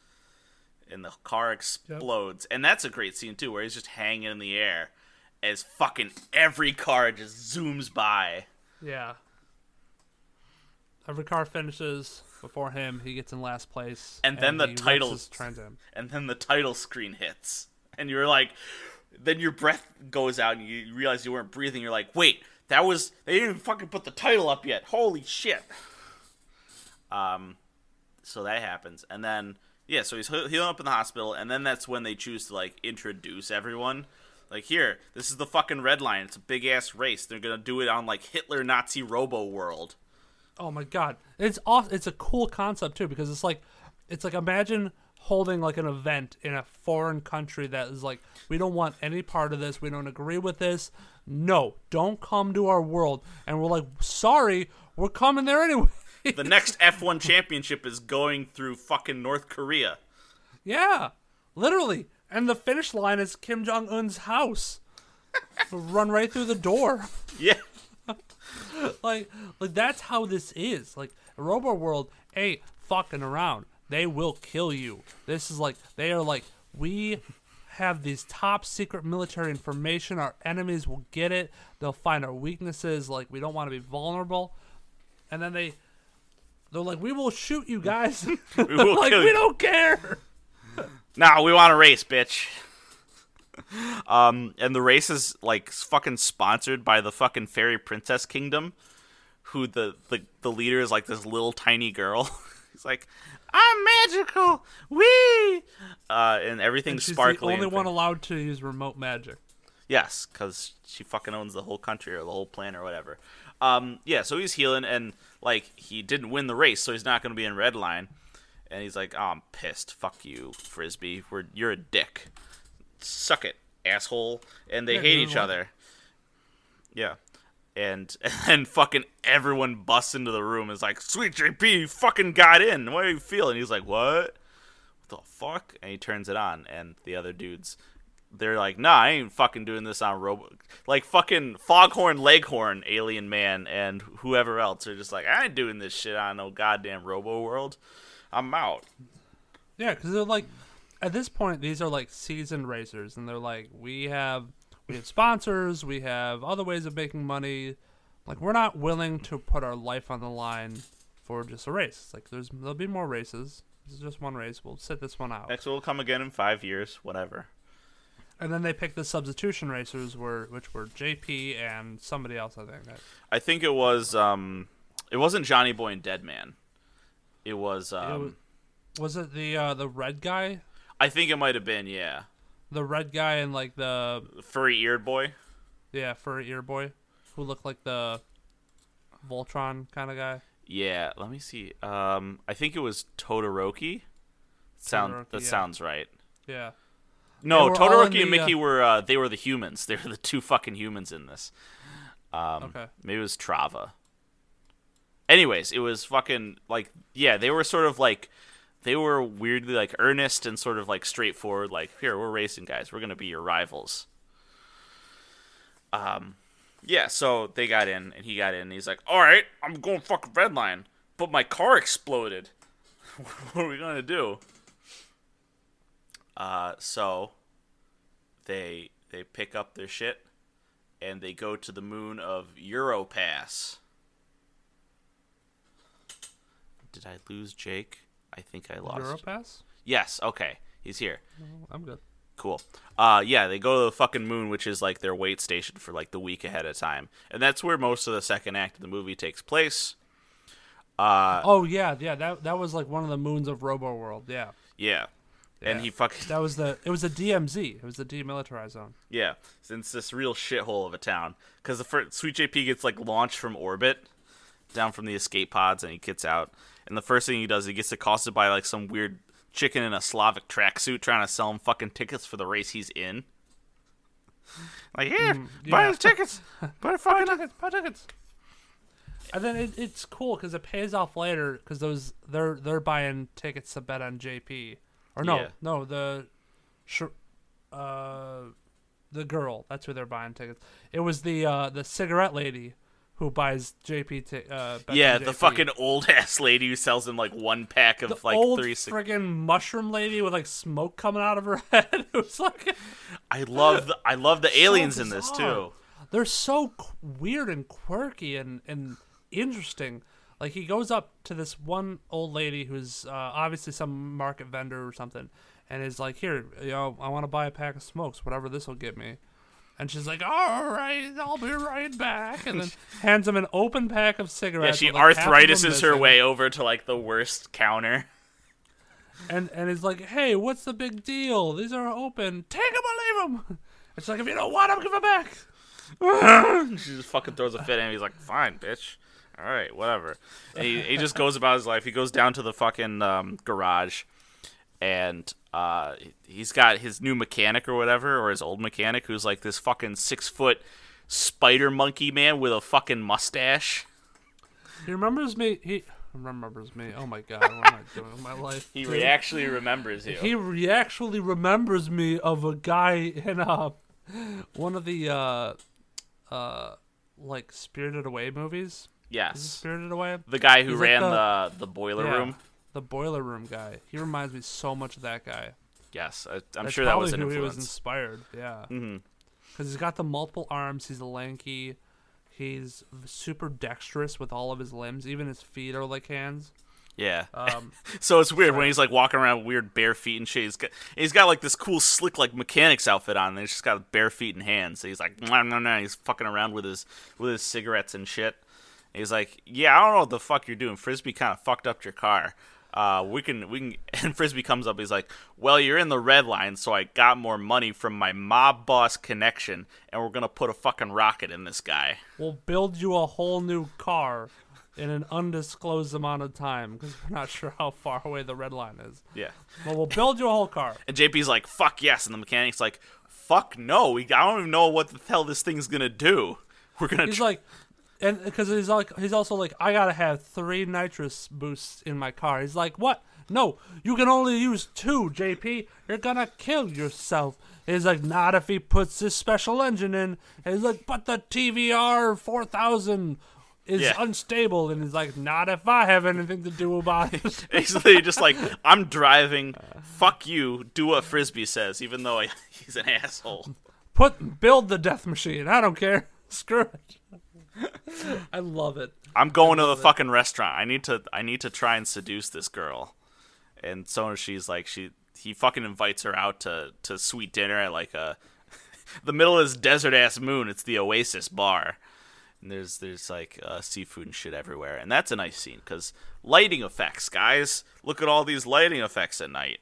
and the car explodes. And that's a great scene too, where he's just hanging in the air as fucking every car just zooms by. Yeah. Every car finishes before him. He gets in last place, And then the he title- his Trans Am. and then the title screen hits, and you're like, then your breath goes out, and you realize you weren't breathing. You're like, wait, that was they didn't even fucking put the title up yet. Holy shit. Um, so that happens, and then yeah, so he's he- healing up in the hospital, and then that's when they choose to like introduce everyone. Like here, this is the fucking red line. It's a big ass race. They're gonna do it on like Hitler Nazi Robo World. Oh my god, it's aw- It's a cool concept too because it's like, it's like imagine holding like an event in a foreign country that is like we don't want any part of this. We don't agree with this. No, don't come to our world. And we're like, sorry, we're coming there anyway. The next F1 championship is going through fucking North Korea. yeah, literally. And the finish line is Kim Jong Un's house. Run right through the door. Yeah. like like that's how this is. Like robo world ain't fucking around. They will kill you. This is like they are like we have these top secret military information. Our enemies will get it. They'll find our weaknesses. Like we don't want to be vulnerable. And then they they're like we will shoot you guys. We will like kill we you. don't care. Nah, we want a race, bitch. Um, and the race is like fucking sponsored by the fucking fairy princess kingdom, who the the, the leader is like this little tiny girl. He's like, I'm magical, wee, uh, and everything's she's sparkly. the only one allowed to use remote magic Yes, because she fucking owns the whole country or the whole planet or whatever. Um, yeah, so he's healing and like he didn't win the race, so he's not going to be in red line. And he's like, oh, "I'm pissed. Fuck you, frisbee. We're you're a dick. Suck it, asshole." And they Yeah, hate each like- other. Yeah. And and fucking everyone busts into the room. Is like, "Sweet JP, you fucking got in. What do you feel?" And he's like, "What? What the fuck?" And he turns it on, and the other dudes they're like, nah, I ain't fucking doing this on Robo. Like fucking Foghorn Leghorn, Alien Man, and whoever else are just like, I ain't doing this shit on no goddamn Robo World. I'm out. Yeah, because they're like, at this point, these are like seasoned racers, and they're like, we have we have sponsors, we have other ways of making money. Like, we're not willing to put our life on the line for just a race. It's like, there's there'll be more races. This is just one race. We'll sit this one out. Next will come again in five years, whatever. And then they picked the substitution racers, were which were JP and somebody else, I think. I think it was um, it wasn't Johnny Boy and Dead Man. It was It um, was, was it the uh, the red guy? I think it might have been yeah, The red guy and like the furry eared boy. yeah furry ear boy, who looked like the Voltron kind of guy. Yeah, let me see. Um, I think it was Todoroki. Sound Todoroki, that yeah. sounds right. Yeah. No, They were all in Todoroki and Mickey uh, were uh, they were the humans. They were the two fucking humans in this. Um, Okay. Maybe it was Trava. Anyways, it was fucking like yeah, they were sort of like they were weirdly like earnest and sort of like straightforward. Like here, we're racing guys. We're gonna be your rivals. Um, yeah. So they got in, and he got in. and He's like, all right, I'm going fucking red line, but my car exploded. what are we gonna do? Uh, so they they pick up their shit and they go to the moon of Europass. Did I lose Jake? I think I lost. Europass? Yes, okay. He's here. I'm good. Cool. Uh yeah, they go to the fucking moon, which is like their wait station for like the week ahead of time. And that's where most of the second act of the movie takes place. Uh Oh yeah, yeah. That that was like one of the moons of Robo World. Yeah. yeah. And he fucking That was the. It was a DMZ. It was the demilitarized zone. Yeah, since this real shithole of a town. Because the first, Sweet JP gets like launched from orbit, down from the escape pods, and he gets out. And the first thing he does, he gets accosted by like some weird chicken in a Slavic tracksuit trying to sell him fucking tickets for the race he's in. Like here, buy yeah. his tickets, buy fucking tickets, buy tickets. And then it, it's cool because it pays off later because those they're they're buying tickets to bet on JP or no Yeah. no the Sh- uh, the girl. That's who they're buying tickets. It was the uh, the cigarette lady who buys JP. T- uh, Yeah, the JP. fucking old ass lady who sells him like one pack of the like old three. cig- friggin' mushroom lady with like smoke coming out of her head. it was like I love the I love the aliens in this too. they're so qu- weird and quirky and and interesting. Like he goes up to this one old lady who's uh, obviously some market vendor or something, and is like, "Here, you know, I want to buy a pack of smokes, whatever this will get me." And she's like, "All right, I'll be right back," and then hands him an open pack of cigarettes. Yeah, she like, half of them arthritises her way over to like the worst counter. and and is like, "Hey, what's the big deal? These are open. Take them or leave them." It's like, if you don't want them, give them back. she just fucking throws a fit and. He's like, "Fine, bitch. All right, whatever." And he, he just goes about his life. He goes down to the fucking um, garage, and uh, he's got his new mechanic or whatever, or his old mechanic, who's like this fucking six foot spider monkey man with a fucking mustache. He remembers me. He remembers me. Oh my god, what am I doing with my life? He re- actually remembers you. He re- actually remembers me of a guy in uh one of the uh uh like Spirited Away movies. Yes, Spirited Away? the guy who He's like ran the- the the boiler Yeah, room. The boiler room guy. He reminds me so much of that guy. Yes, I, I'm That's sure that was an who he was inspired. Yeah. hmm Because he's got the multiple arms. He's lanky. He's super dexterous with all of his limbs. Even his feet are like hands. Yeah. Um, So it's weird when he's like walking around with weird bare feet and shit. He's got, he's got like this cool slick like mechanic's outfit on, and he's just got bare feet and hands. So he's like, no, no, no. He's fucking around with his with his cigarettes and shit. He's like, yeah, I don't know what the fuck you're doing. Frisbee kind of fucked up your car. Uh, we can we can. And Frisbee comes up. He's like, well, you're in the red line, so I got more money from my mob boss connection, and we're gonna put a fucking rocket in this guy. we'll build you a whole new car in an undisclosed amount of time because we're not sure how far away the red line is. Yeah. But we'll build you a whole car. And JP's like, fuck yes. And the mechanic's like, fuck no. We, I don't even know what the hell this thing's to do. We're to. He's Tr- like, and because he's like, he's also like, I gotta have three nitrous boosts in my car. He's like, what? No, you can only use two, JP. You're gonna kill yourself. He's like, not if he puts this special engine in. And he's like, but the TVR 4000 is Yeah. unstable. And he's like, not if I have anything to do about it. He's literally just like, I'm driving. Fuck you. Do what Frisbee says, even though I, he's an asshole. Put build the death machine. I don't care. Screw it. I love it. I'm going to the fucking restaurant. I need to. I need to try and seduce this girl. And so she's like, she. He fucking invites her out to to sweet dinner at like a, the middle of this desert ass moon. It's the Oasis bar. And there's there's like uh, seafood and shit everywhere, and that's a nice scene because lighting effects, guys. Look at all these lighting effects at night.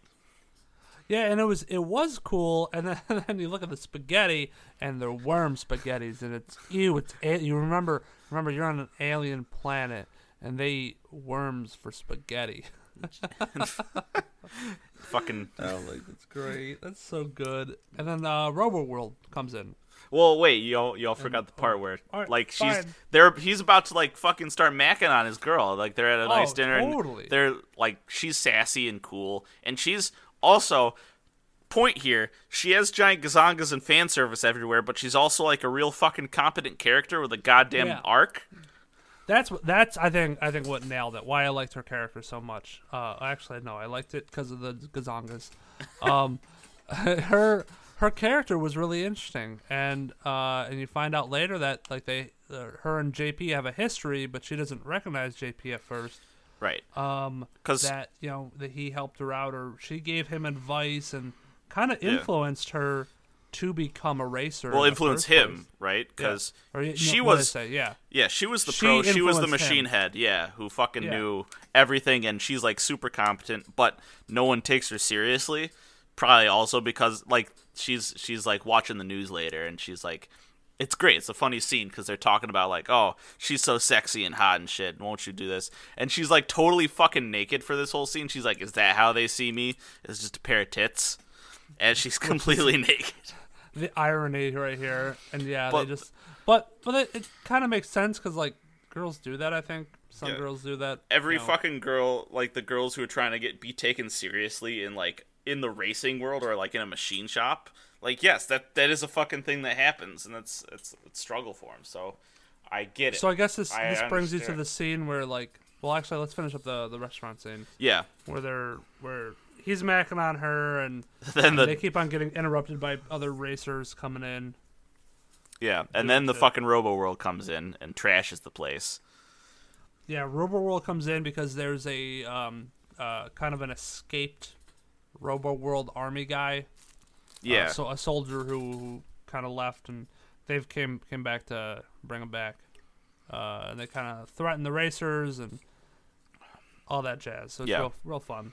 Yeah, and it was it was cool, and then, and then you look at the spaghetti, and they're worm spaghettis, and it's ew. It's you remember remember you're on an alien planet, and they eat worms for spaghetti. Fucking. Oh, like that's great. That's so good. And then uh, Robo World comes in. Well, wait, you all you all forgot the part where all right, like she's fine. they're he's about to like fucking start macking on his girl. Like they're at a nice Oh, dinner totally. and they're like she's sassy and cool, and she's also point here. She has giant gazongas and fan service everywhere, but she's also like a real fucking competent character with a goddamn Yeah. arc. That's what that's I think I think what nailed it. Why I liked her character so much. Uh, actually, no, I liked it because of the gazongas. Um, her her character was really interesting, and uh, and you find out later that like they uh, her and JP have a history, but she doesn't recognize JP at first. Right. Um, because that you know that he helped her out, or she gave him advice and kind of Yeah. influenced her to become a racer. Well, in influence him, right? Because you know, she what did I was say? yeah. Yeah, she was the She pro. She was the machine him. head. Yeah, who fucking Yeah. knew everything, and she's like super competent, but no one takes her seriously. Probably also because like she's she's like watching the news later, and she's like, it's great. It's a funny scene because they're talking about like, oh, she's so sexy and hot and shit. Won't you do this? And she's like totally fucking naked for this whole scene. She's like, is that how they see me? It's just a pair of tits, and she's completely naked. the irony right here, and yeah, But- they just, but but it, it kind of makes sense because like girls do that. I think some Yeah. girls do that. every you know. fucking girl like the girls who are trying to get be taken seriously in like in the racing world or like in a machine shop, like yes, that that is a fucking thing that happens, and that's it's it's struggle for him. So I get it. So I guess this I this brings you to the scene where like, well, actually, let's finish up the the restaurant scene yeah. where they're where he's macking on her and Then they keep on getting interrupted by other racers coming in. yeah, and then the shit. fucking Robo World comes in and trashes the place. Yeah, Robo World comes in because there's a um uh kind of an escaped Robo World army guy. Yeah. Uh, so a soldier who, who kind of left and they've came came back to bring him back. Uh, and they kind of threaten the racers and all that jazz. So it's Yeah. real real fun.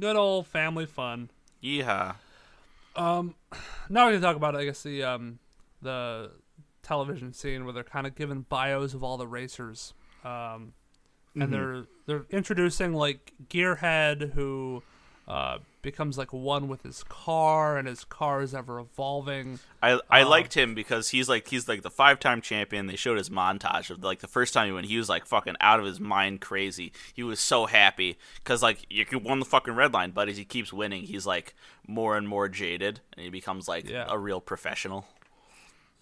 Good old family fun. Yeehaw. Um, now we can talk about I guess the um the television scene where they're kind of giving bios of all the racers. Um, and they're they're introducing like Gearhead who uh becomes like one with his car and his car is ever evolving. I I Um, liked him because he's like he's like the five time champion. They showed his montage of like the first time he went, he was like fucking out of his mind crazy. He was so happy because like you won the fucking red line, but as he keeps winning, he's like more and more jaded, and he becomes like Yeah. a real professional.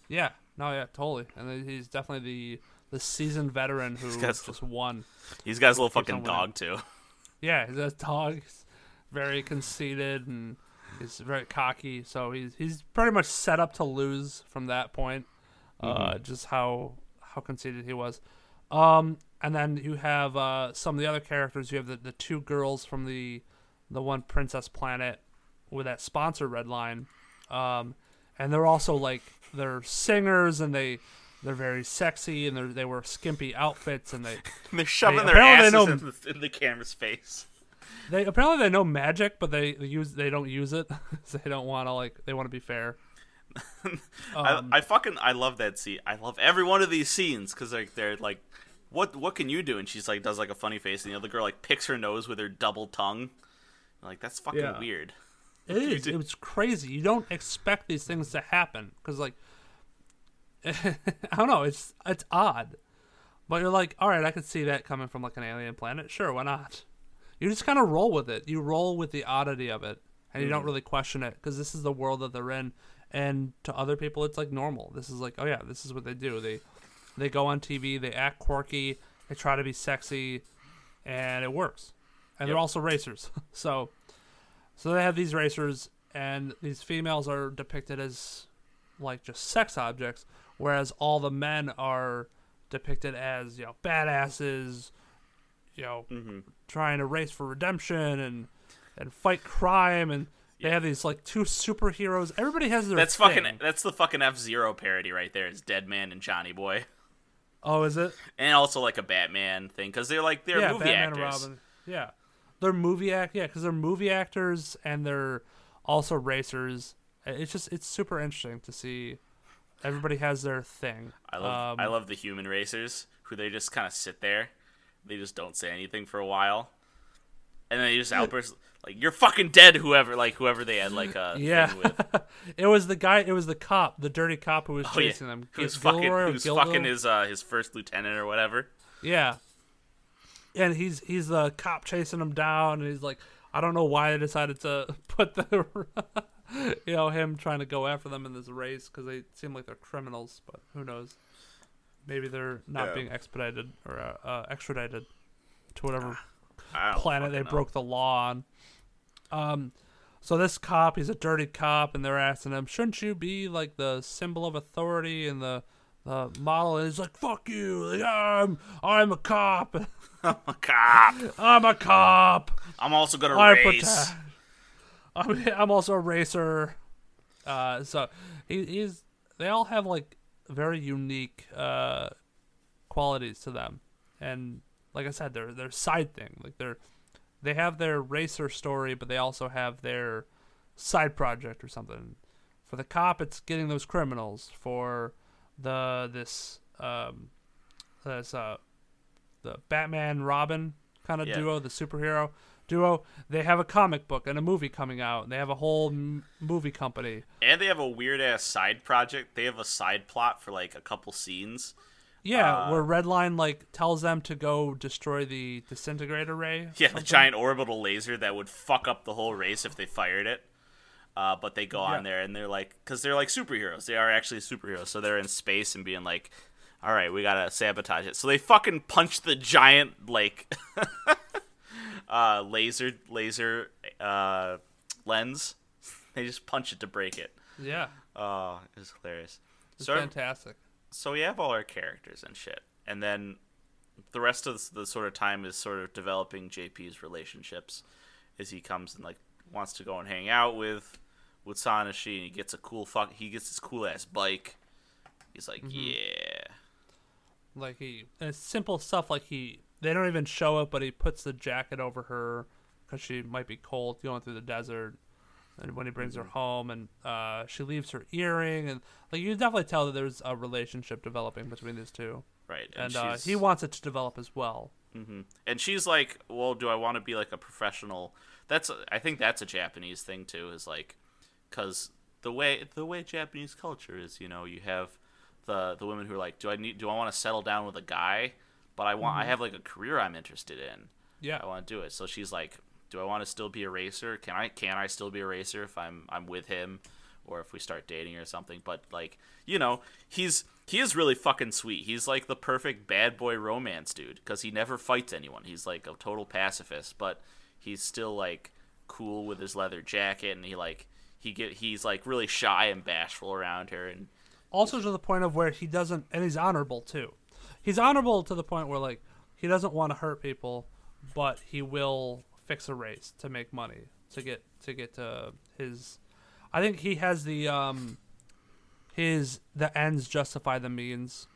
Yeah, no, yeah, totally. And he's definitely the the seasoned veteran who got- just won. He's got his little fucking dog too. Yeah, he's a dog. Very conceited and he's very cocky. So he's he's pretty much set up to lose from that point. Uh, just how how conceited he was. Um, and then you have uh, some of the other characters. You have the, the two girls from the the one Princess Planet with that sponsor red line. Um, and they're also like they're singers and they they're very sexy and they they wear skimpy outfits and they They're shoving Hey, their asses they in, the, in the camera's face. They apparently they know magic, but they, use they don't use it. so they don't want to like they want to be fair. Um, I, I fucking I love that scene. I love every one of these scenes because like they're like, what what can you do? And she's like does like a funny face, and the other girl like picks her nose with her double tongue. Like that's fucking Yeah. weird. It is. It was crazy. You don't expect these things to happen because, like, I don't know. It's it's odd, but you're like, all right, I could see that coming from like an alien planet. Sure, why not? You just kind of roll with it. You roll with the oddity of it, and you don't really question it because this is the world that they're in. And to other people, it's like normal. This is like, oh yeah, this is what they do. They they go on TV, they act quirky, they try to be sexy, and it works. And they're also racers, so so they have these racers, and these females are depicted as like just sex objects, whereas all the men are depicted as you know badasses, you know, Mm-hmm. Trying to race for redemption and and fight crime, and they have these like two superheroes. Everybody has their That's thing. fucking that's the fucking F Zero parody right there. It's Dead Man and Johnny Boy, Oh, is it? and also like a Batman thing because they're like they're yeah, movie Batman actors. and Robin. Yeah, they're movie act. Yeah, because they're movie actors and they're also racers. It's just it's super interesting to see. Everybody has their thing. I love Um, I love the human racers who they just kind of sit there, they just don't say anything for a while, and then they just outburst like "You're fucking dead," whoever like whoever they had like a Yeah. thing with. it was the guy. It was the cop, the dirty cop who was Oh, yeah. chasing them. Who's fucking who's fucking his uh his first lieutenant or whatever. Yeah. And he's he's the cop chasing him down, and he's like, I don't know why they decided to put the, you know, him trying to go after them in this race because they seem like they're criminals, but who knows? Maybe they're not Yeah. being expedited or uh, uh, extradited to whatever planet they know. broke the law on. Um, so this cop, he's a dirty cop, and they're asking him, "Shouldn't you be like the symbol of authority and the the model?" And he's like, "Fuck you! Like, I'm I'm a cop. I'm a cop. I'm a cop. I'm also gonna I race. protect. I'm I'm also a racer." Uh, so he, he's they all have like very unique uh qualities to them, and like I said, they're they're side thing. Like they're they have their racer story, but they also have their side project or something. For the cop, it's getting those criminals. For the this um this uh the Batman Robin kind of Yeah. duo, the superhero duo, they have a comic book and a movie coming out. And they have a whole m- movie company. And they have a weird ass side project. They have a side plot for like a couple scenes Yeah, Uh, where Redline like tells them to go destroy the disintegrator ray. Yeah, the giant orbital laser that would fuck up the whole race if they fired it. Uh, but they go on there and they're like, because they're like superheroes. They are actually superheroes. So they're in space and being like, all right, we gotta sabotage it. So they fucking punch the giant like uh, laser laser uh, lens. They just punch it to break it. Yeah, Oh, it's hilarious. it's So fantastic. so we have all our characters and shit, and then the rest of the, the sort of time is sort of developing JP's relationships, as he comes and like wants to go and hang out with with Sonoshee, and he gets a cool fuck. He gets his cool ass bike. He's like, yeah, Like he, and simple stuff like he. They don't even show it, but he puts the jacket over her because she might be cold going through the desert. And when he brings her home, and uh, she leaves her earring, and like you can definitely tell that there's a relationship developing between these two, right. and uh, he wants it to develop as well. and she's like, well, do I want to be like a professional? That's I think that's a Japanese thing too. Is like, because the way the way Japanese culture is, you know, you have the the women who are like, do I need do I want to settle down with a guy? But I want I mm-hmm. have like a career I'm interested in. Yeah, I want to do it. So she's like, do I want to still be a racer? Can I can I still be a racer if I'm I'm with him? Or if we start dating or something, but like you know, he's he is really fucking sweet. He's like the perfect bad boy romance dude because he never fights anyone. He's like a total pacifist, but he's still like cool with his leather jacket, and he like he get he's like really shy and bashful around her, and also to the point of where he doesn't and he's honorable too he's honorable to the point where like he doesn't want to hurt people but he will fix a race to make money to get to get to his i think he has the um his the ends justify the means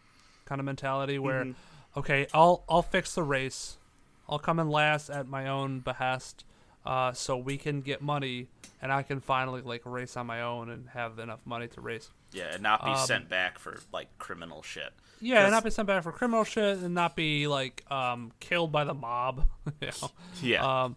kind of mentality where okay i'll i'll fix the race. I'll come in last at my own behest uh, so we can get money and i can finally like race on my own and have enough money to race. Yeah, and not be Um, sent back for like criminal shit. Yeah, and not be sent back for criminal shit, and not be like um, killed by the mob. you know? Yeah, Um,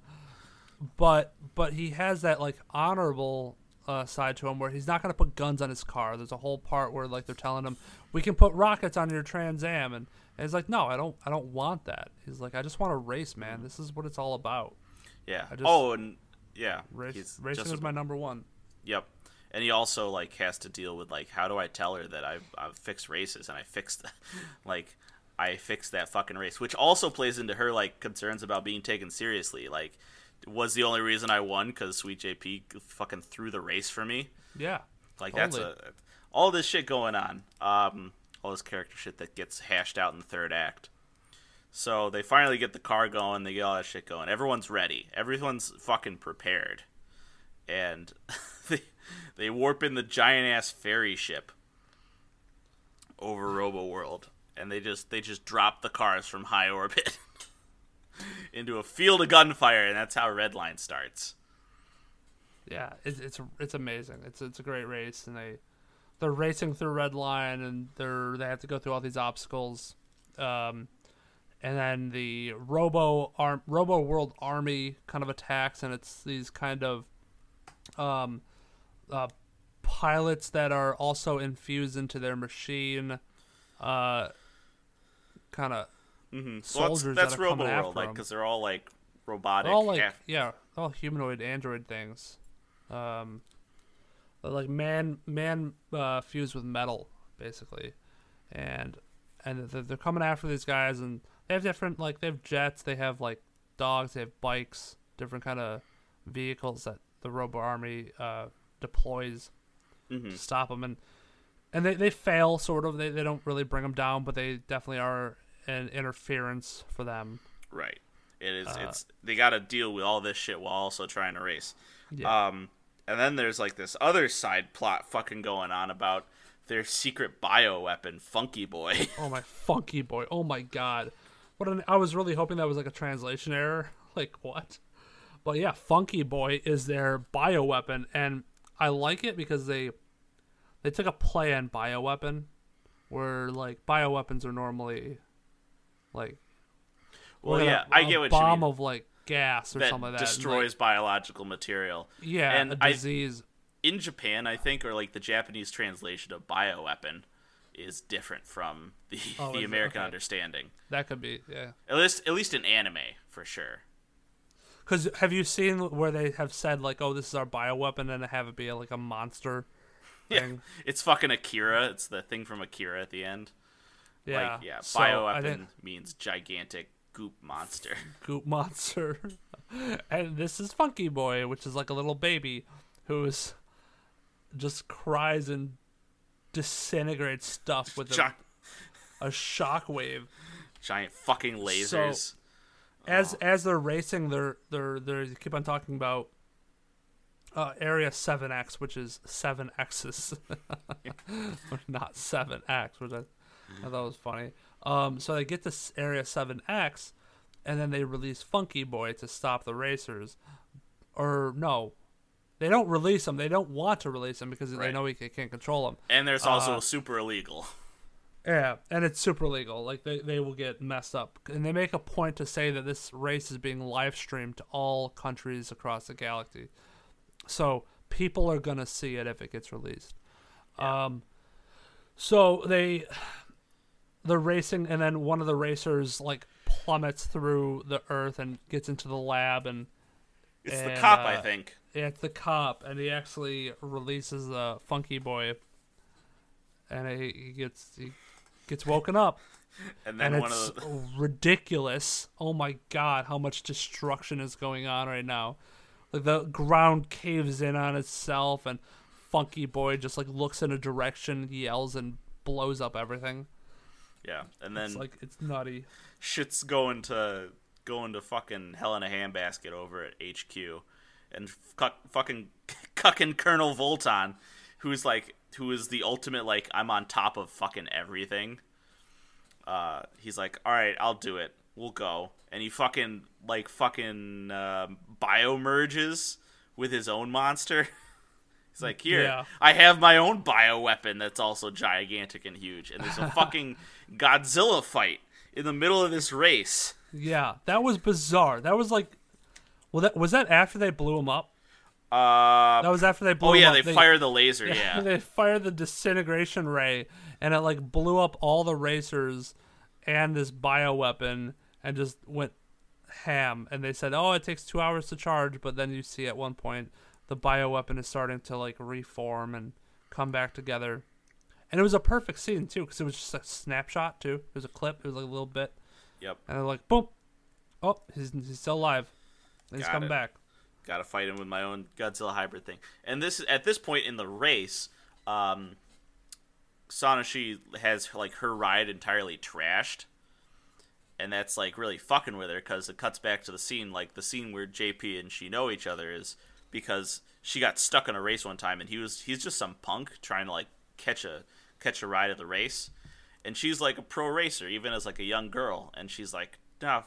but but he has that like honorable uh, side to him where he's not gonna put guns on his car. There's a whole part where like they're telling him we can put rockets on your Trans Am, and, and he's like, no, I don't, I don't want that. He's like, I just want to race, man. This is what it's all about. yeah. I just- oh, and yeah, Race, racing just is my number one. Yep. And he also like has to deal with like how do I tell her that I've, I've fixed races and I fixed like I fixed that fucking race, which also plays into her like concerns about being taken seriously. Like, was the only reason I won because Sweet JP fucking threw the race for me. Yeah, Like that's a all this shit going on. Um, all this character shit that gets hashed out in the third act. So they finally get the car going. They get all that shit going. Everyone's ready. Everyone's fucking prepared, and they warp in the giant ass ferry ship over Robo World, and they just they just drop the cars from high orbit into a field of gunfire, and that's how Redline starts. yeah, it's it's it's amazing. It's it's a great race, and they they're racing through red line, and they're they have to go through all these obstacles, um, and then the Robo arm Robo World Army kind of attacks, and it's these kind of um, uh, pilots that are also infused into their machine, uh, kind of Mm-hmm. Soldiers well, that that's, are that's coming Robo World, after like because they're all like robotic. They're all like yeah, all humanoid android things. Um, like man man uh, fused with metal basically, and and they're, they're coming after these guys and they have different like they have jets, they have like dogs, they have bikes, different kind of vehicles that the Robo Army uh, deploys Mhm. to stop them and and they, they fail sort of they, they don't really bring them down but they definitely are an interference for them Right. It is. Uh, it's they got to deal with all this shit while also trying to race. Yeah. Um, and then there's like this other side plot fucking going on about their secret bio weapon, Funky Boy. Oh my funky boy! Oh my god! What an, I was really hoping that was like a translation error. Like what? But yeah, funky boy is their bioweapon, and I like it because they they took a play on bioweapon, where like bioweapons are normally like well, yeah, I a get what you bomb mean. of like gas or that something like that. and, destroys biological material. yeah, and a I- disease. in Japan, I think, or like the Japanese translation of bioweapon, is different from the Oh, the? American Okay. understanding. That could be, yeah. At least at least in anime for sure. Because have you seen where they have said like, "Oh, this is our bioweapon," and have it be like a monster Yeah, thing? it's fucking Akira. It's the thing from Akira at the end. Yeah, Like, yeah, So, bioweapon means gigantic goop monster. goop monster, and this is Funky Boy, which is like a little baby who's just cries and disintegrates stuff with a, Gi- a shockwave. giant fucking lasers. As as they're racing, they're they're they keep on talking about uh, Area Seven X, which is seven X's, not seven X, which I, I thought was funny. Um, so they get to Area Seven X, and then they release Funky Boy to stop the racers, or no. They don't release him. They don't want to release him because they know he can't control him. and there's also uh, super illegal. Yeah, and it's super legal. Like they, they will get messed up, and they make a point to say that this race is being live streamed to all countries across the galaxy, so people are gonna see it if it gets released. Um, so they, they're racing, and then one of the racers like plummets through the earth and gets into the lab, and It's the cop, uh, I think. yeah, it's the cop, and he actually releases the Funky Boy, and he, he gets he gets woken up, And then and one it's of the ridiculous. Oh my god, how much destruction is going on right now? Like the ground caves in on itself, and Funky Boy just like looks in a direction, yells, and blows up everything. yeah, and then It's like it's nutty. shit's going to going to fucking hell in a handbasket over at HQ, and fuck, fucking cucking Colonel Volton, who's like who is the ultimate like I'm on top of fucking everything. Uh, he's like, all right, I'll do it. We'll go, and he fucking like fucking uh, biomerges with his own monster. He's like, here, Yeah. I have my own bio weapon that's also gigantic and huge, and there's a fucking Godzilla fight in the middle of this race. Yeah, that was bizarre. That was like, well, that was that after they blew him up. Uh, That was after they blew up oh yeah, up. they, fire the laser. Yeah, they fired the disintegration ray, and it like blew up all the racers and this bioweapon, and just went ham. And they said, "Oh, it takes two hours to charge," but then you see at one point the bioweapon is starting to like reform and come back together. And it was a perfect scene too, because it was just a snapshot too. It was a clip. It was like a little bit, yep. and they're like, "Boom! Oh, he's he's still alive. He's Got come it. back." Got to fight him with my own Godzilla hybrid thing. And this at this point in the race, um, Sonoshee has like her ride entirely trashed, and that's like really fucking with her because it cuts back to the scene like the scene where JP and she know each other is because she got stuck in a race one time and he was he's just some punk trying to like catch a catch a ride at the race, and she's like a pro racer even as like a young girl, and she's like, nah.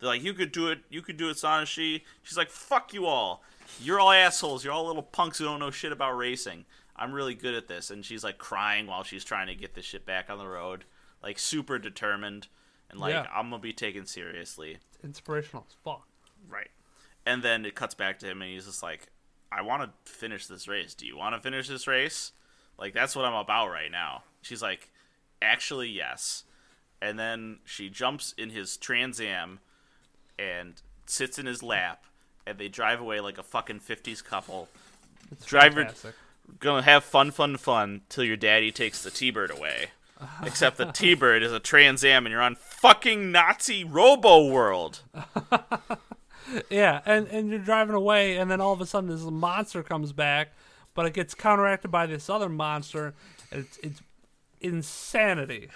They're like, you could do it, you could do it, Sonoshee. She's like, fuck you all. You're all assholes. You're all little punks who don't know shit about racing. I'm really good at this. And she's like crying while she's trying to get this shit back on the road. Like super determined. And like, Yeah. I'm going to be taken seriously. It's Inspirational as fuck. Right. And then it cuts back to him and he's just like, I want to finish this race. Do you want to finish this race? Like, that's what I'm about right now. She's like, actually, yes. And then she jumps in his Trans Am and sits in his lap and they drive away like a fucking 50s couple. It's Driver- fantastic. Gonna have fun, fun, fun till your daddy takes the T Bird away. Except the T Bird is a Trans Am and you're on fucking Nazi Robo World. Yeah, and and you're driving away, and then all of a sudden this monster comes back, but it gets counteracted by this other monster. It's it's insanity.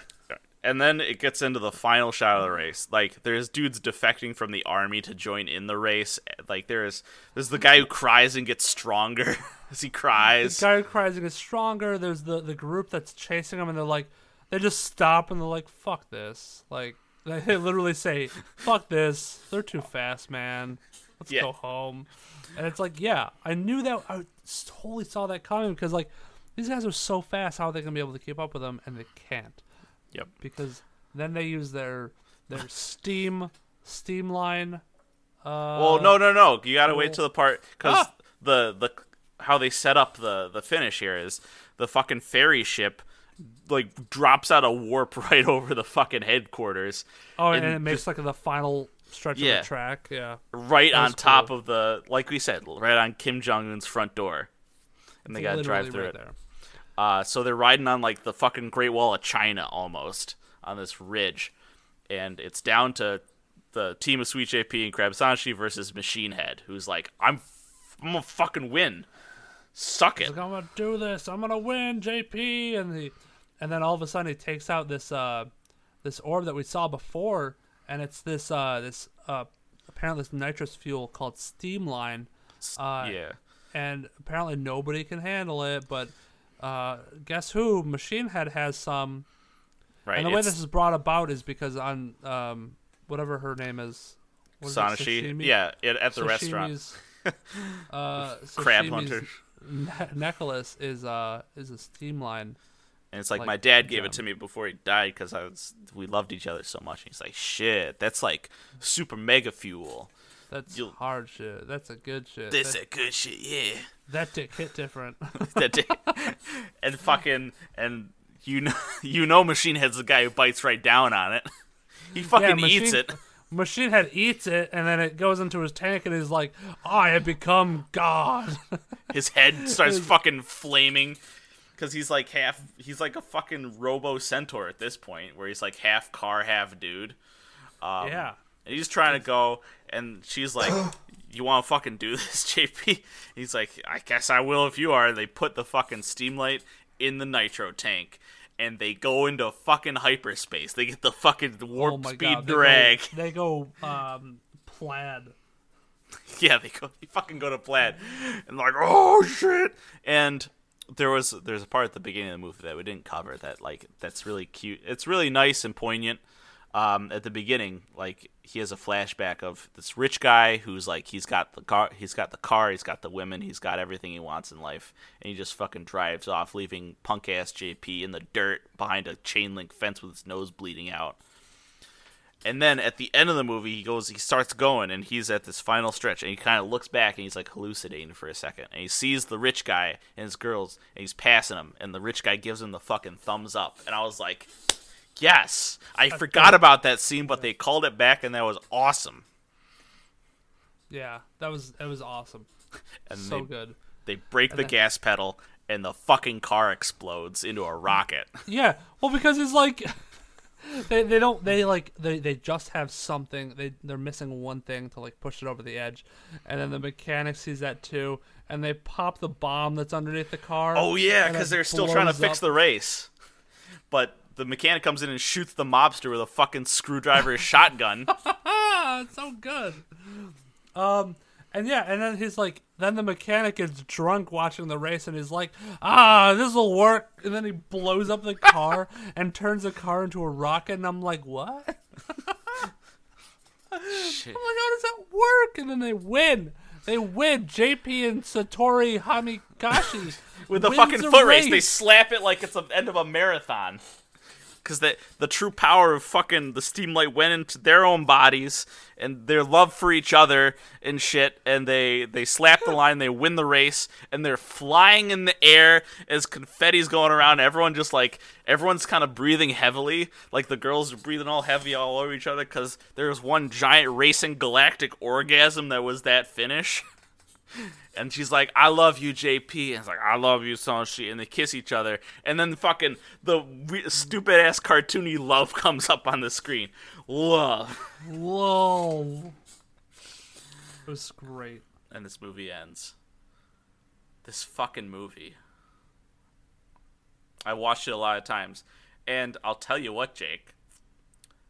And then it gets into the final shot of the race. Like there's dudes defecting from the army to join in the race. Like there's there's the guy who cries and gets stronger as he cries. The guy who cries and gets stronger. There's the the group that's chasing him, and they're like, they just stop and they're like, "Fuck this!" Like they literally say, "Fuck this! They're too fast, man. Let's Yeah. go home." And it's like, yeah, I knew that. I totally saw that coming because like these guys are so fast. How are they gonna be able to keep up with them? And they can't. Yep. because then they use their their steam steam line. Uh, Well, no, no, no. You gotta wait till the part because Ah! the the how they set up the the finish here is the fucking ferry ship like drops out a warp right over the fucking headquarters. Oh, and, And it makes just- like the final stretch Yeah. of the track. Yeah. right That on top cool. of the like we said, right on Kim Jong Un's front door. And they gotta drive through right it. there. Uh, so they're riding on like the fucking Great Wall of China almost on this ridge, and it's down to the team of Sweet JP and Krabsanshi versus Machine Head, who's like, I'm, I'm gonna fucking win. Suck it. Like, I'm gonna do this. I'm gonna win, JP. And the, and then all of a sudden he takes out this uh, this orb that we saw before, and it's this uh, this uh, apparently this nitrous fuel called Steamline. Uh, yeah. and apparently nobody can handle it. But uh, guess who? Machine Head has some. Right. And the way this is brought about is because on um, whatever her name is, is Sonoshee. Yeah, at, at the restaurant. Uh, Crab hunter. ne- necklace is uh is a steam line. And it's like, like, my dad gave it to me before he died because I was we loved each other so much. And he's like, shit, that's like super mega fuel. That's You'll- hard shit. That's a good shit. This that, a good shit, yeah. that dick hit different. that day. and fucking and you know you know Machine Head's the guy who bites right down on it. He fucking Machine- eats it. Machine Head eats it, and then it goes into his tank, and he's like, "I have become God." His head starts fucking flaming because he's like half. He's like a fucking Robo Centaur at this point, where he's like half car, half dude. Um, yeah. And he's trying to go, and she's like, "You want to fucking do this, JP?" He's like, "I guess I will if you are." They put the fucking steam light in the nitro tank, and they go into fucking hyperspace. They get the fucking warp oh my speed god. They drag. Go, they go um plaid. yeah, they go, they fucking go to plaid, and like, oh shit. And there was there's a part at the beginning of the movie that we didn't cover that like that's really cute. It's really nice and poignant. Um, at the beginning, like he has a flashback of this rich guy who's like he's got the car, he's got the car, he's got the women, he's got everything he wants in life, and he just fucking drives off, leaving punk ass JP in the dirt behind a chain link fence with his nose bleeding out. And then at the end of the movie, he goes, he starts going, and he's at this final stretch, and he kind of looks back, and he's like hallucinating for a second, and he sees the rich guy and his girls, and he's passing him, and the rich guy gives him the fucking thumbs up, and I was like, yes, I forgot about that scene, but they called it back, and that was awesome. Yeah, that was that was awesome. And so they, good. they break the then- gas pedal, and the fucking car explodes into a rocket. Yeah, well, because it's like they they don't they like they they just have something they they're missing one thing to like push it over the edge, and then the mechanic sees that too, and they pop the bomb that's underneath the car. Oh yeah, because they're still trying to fix up. the race. But the mechanic comes in and shoots the mobster with a fucking screwdriver shotgun. It's so good. Um, and yeah, and then he's like, then the mechanic is drunk watching the race, and he's like, ah, this will work. And then he blows up the car and turns the car into a rocket, and I'm like, what? Shit. I'm like, how does that work? And then they win. They win. JP and Satori Hamikashi With the fucking foot race, they slap it like it's the end of a marathon. Because the the true power of fucking the steam light went into their own bodies and their love for each other and shit, and they they slap the line, they win the race, and they're flying in the air as confetti's going around. Everyone just like everyone's kind of breathing heavily, like the girls are breathing all heavy all over each other because there was one giant racing galactic orgasm that was that finish. And she's like, "I love you, JP." And it's like, "I love you, Sonshi." And they kiss each other. And then fucking the re- stupid ass cartoony love comes up on the screen. Love. Whoa. It was great. And this movie ends. This fucking movie. I watched it a lot of times, and I'll tell you what, Jake.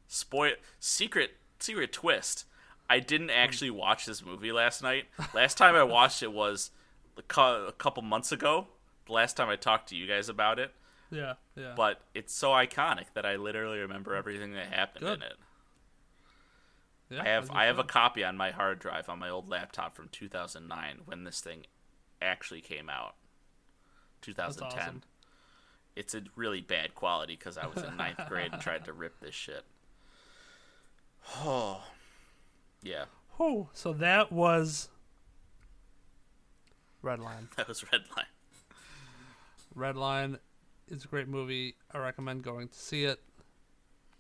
Spoil secret secret twist. I didn't actually watch this movie last night. Last time I watched it was a couple months ago. The last time I talked to you guys about it, Yeah, yeah. but it's so iconic that I literally remember everything that happened Good. in it. yeah, I have I have a copy on my hard drive on my old laptop from 2009 when this thing actually came out. 2010. awesome. It's a really bad quality because I was in ninth grade and tried to rip this shit. Oh, yeah, Oh, so that was Red Line. that was Redline. Red Line. is a great movie. I recommend going to see it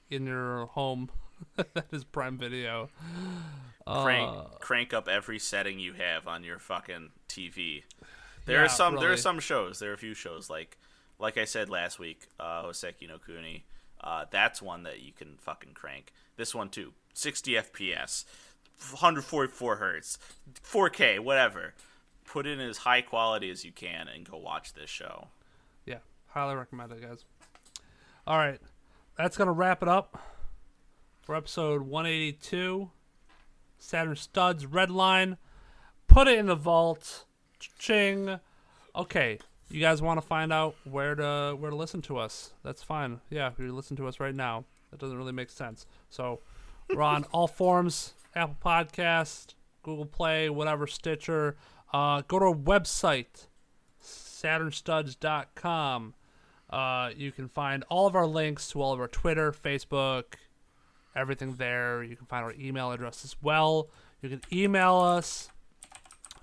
in your home. that is Prime Video. Crank Uh, crank up every setting you have on your fucking TV. There Yeah, are some there are some shows. There are a few shows like like I said last week, uh, Hoseki no Kuni. Uh, that's one that you can fucking crank. This one too, 60 FPS, 144 hertz, 4K, whatever. Put in as high quality as you can and go watch this show. Yeah, highly recommend it, guys. All right, that's gonna wrap it up for episode 182. Saturn Studs Red Line. Put it in the vault. Ching. Okay, you guys want to find out where to where to listen to us? That's fine. Yeah, if you listen to us right now, that doesn't really make sense. So we're on all forms: Apple Podcast, Google Play, whatever, Stitcher. Uh, go to our website, SaturnStuds.com. Uh, you can find all of our links to all of our Twitter, Facebook, everything there. You can find our email address as well. You can email us,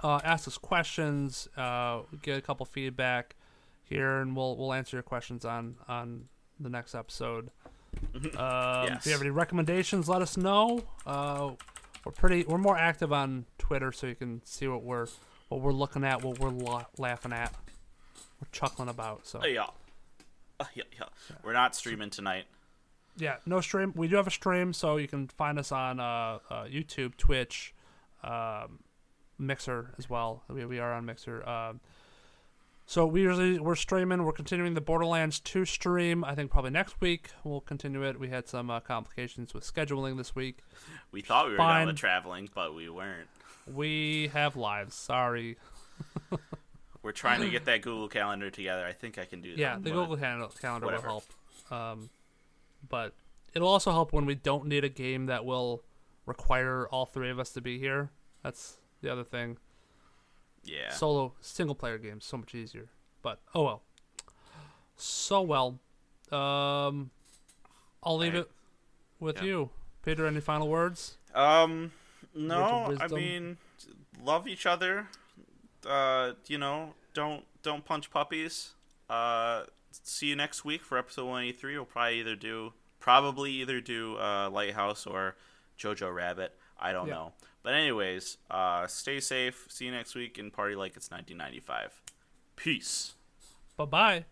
uh, ask us questions, uh, get a couple feedback here, and we'll we'll answer your questions on on the next episode. Um, If Yes. you have any recommendations, let us know. Uh, we're pretty we're more active on Twitter, so you can see what we're what we're looking at, what we're la- laughing at, we're chuckling about. So Uh, yeah. Uh, yeah, yeah. We're not streaming tonight. yeah, no stream. We do have a stream, so you can find us on uh, uh, YouTube, Twitch, um, Mixer as well. We, we are on Mixer. Um, so we usually we're streaming. We're continuing the Borderlands 2 stream. I think probably next week we'll continue it. We had some uh, complications with scheduling this week. We thought we were Fine. done with traveling, but we weren't. We have lives. Sorry. We're trying to get that Google Calendar together. I think I can do that. Yeah, the Google Calendar, calendar will help. Um, but it'll also help when we don't need a game that will require all three of us to be here. That's the other thing. Yeah. Solo single player games so much easier. But oh well. So well. Um, I'll leave I- it with yeah. you, Peter. Any final words? Um, no, I mean, love each other. Uh, you know, don't don't punch puppies. Uh, see you next week for episode one eighty three. We'll probably either do probably either do uh, Lighthouse or Jojo Rabbit. I don't Yeah. know. But anyways, uh, stay safe. See you next week and party like it's nineteen ninety five. Peace. Bye bye.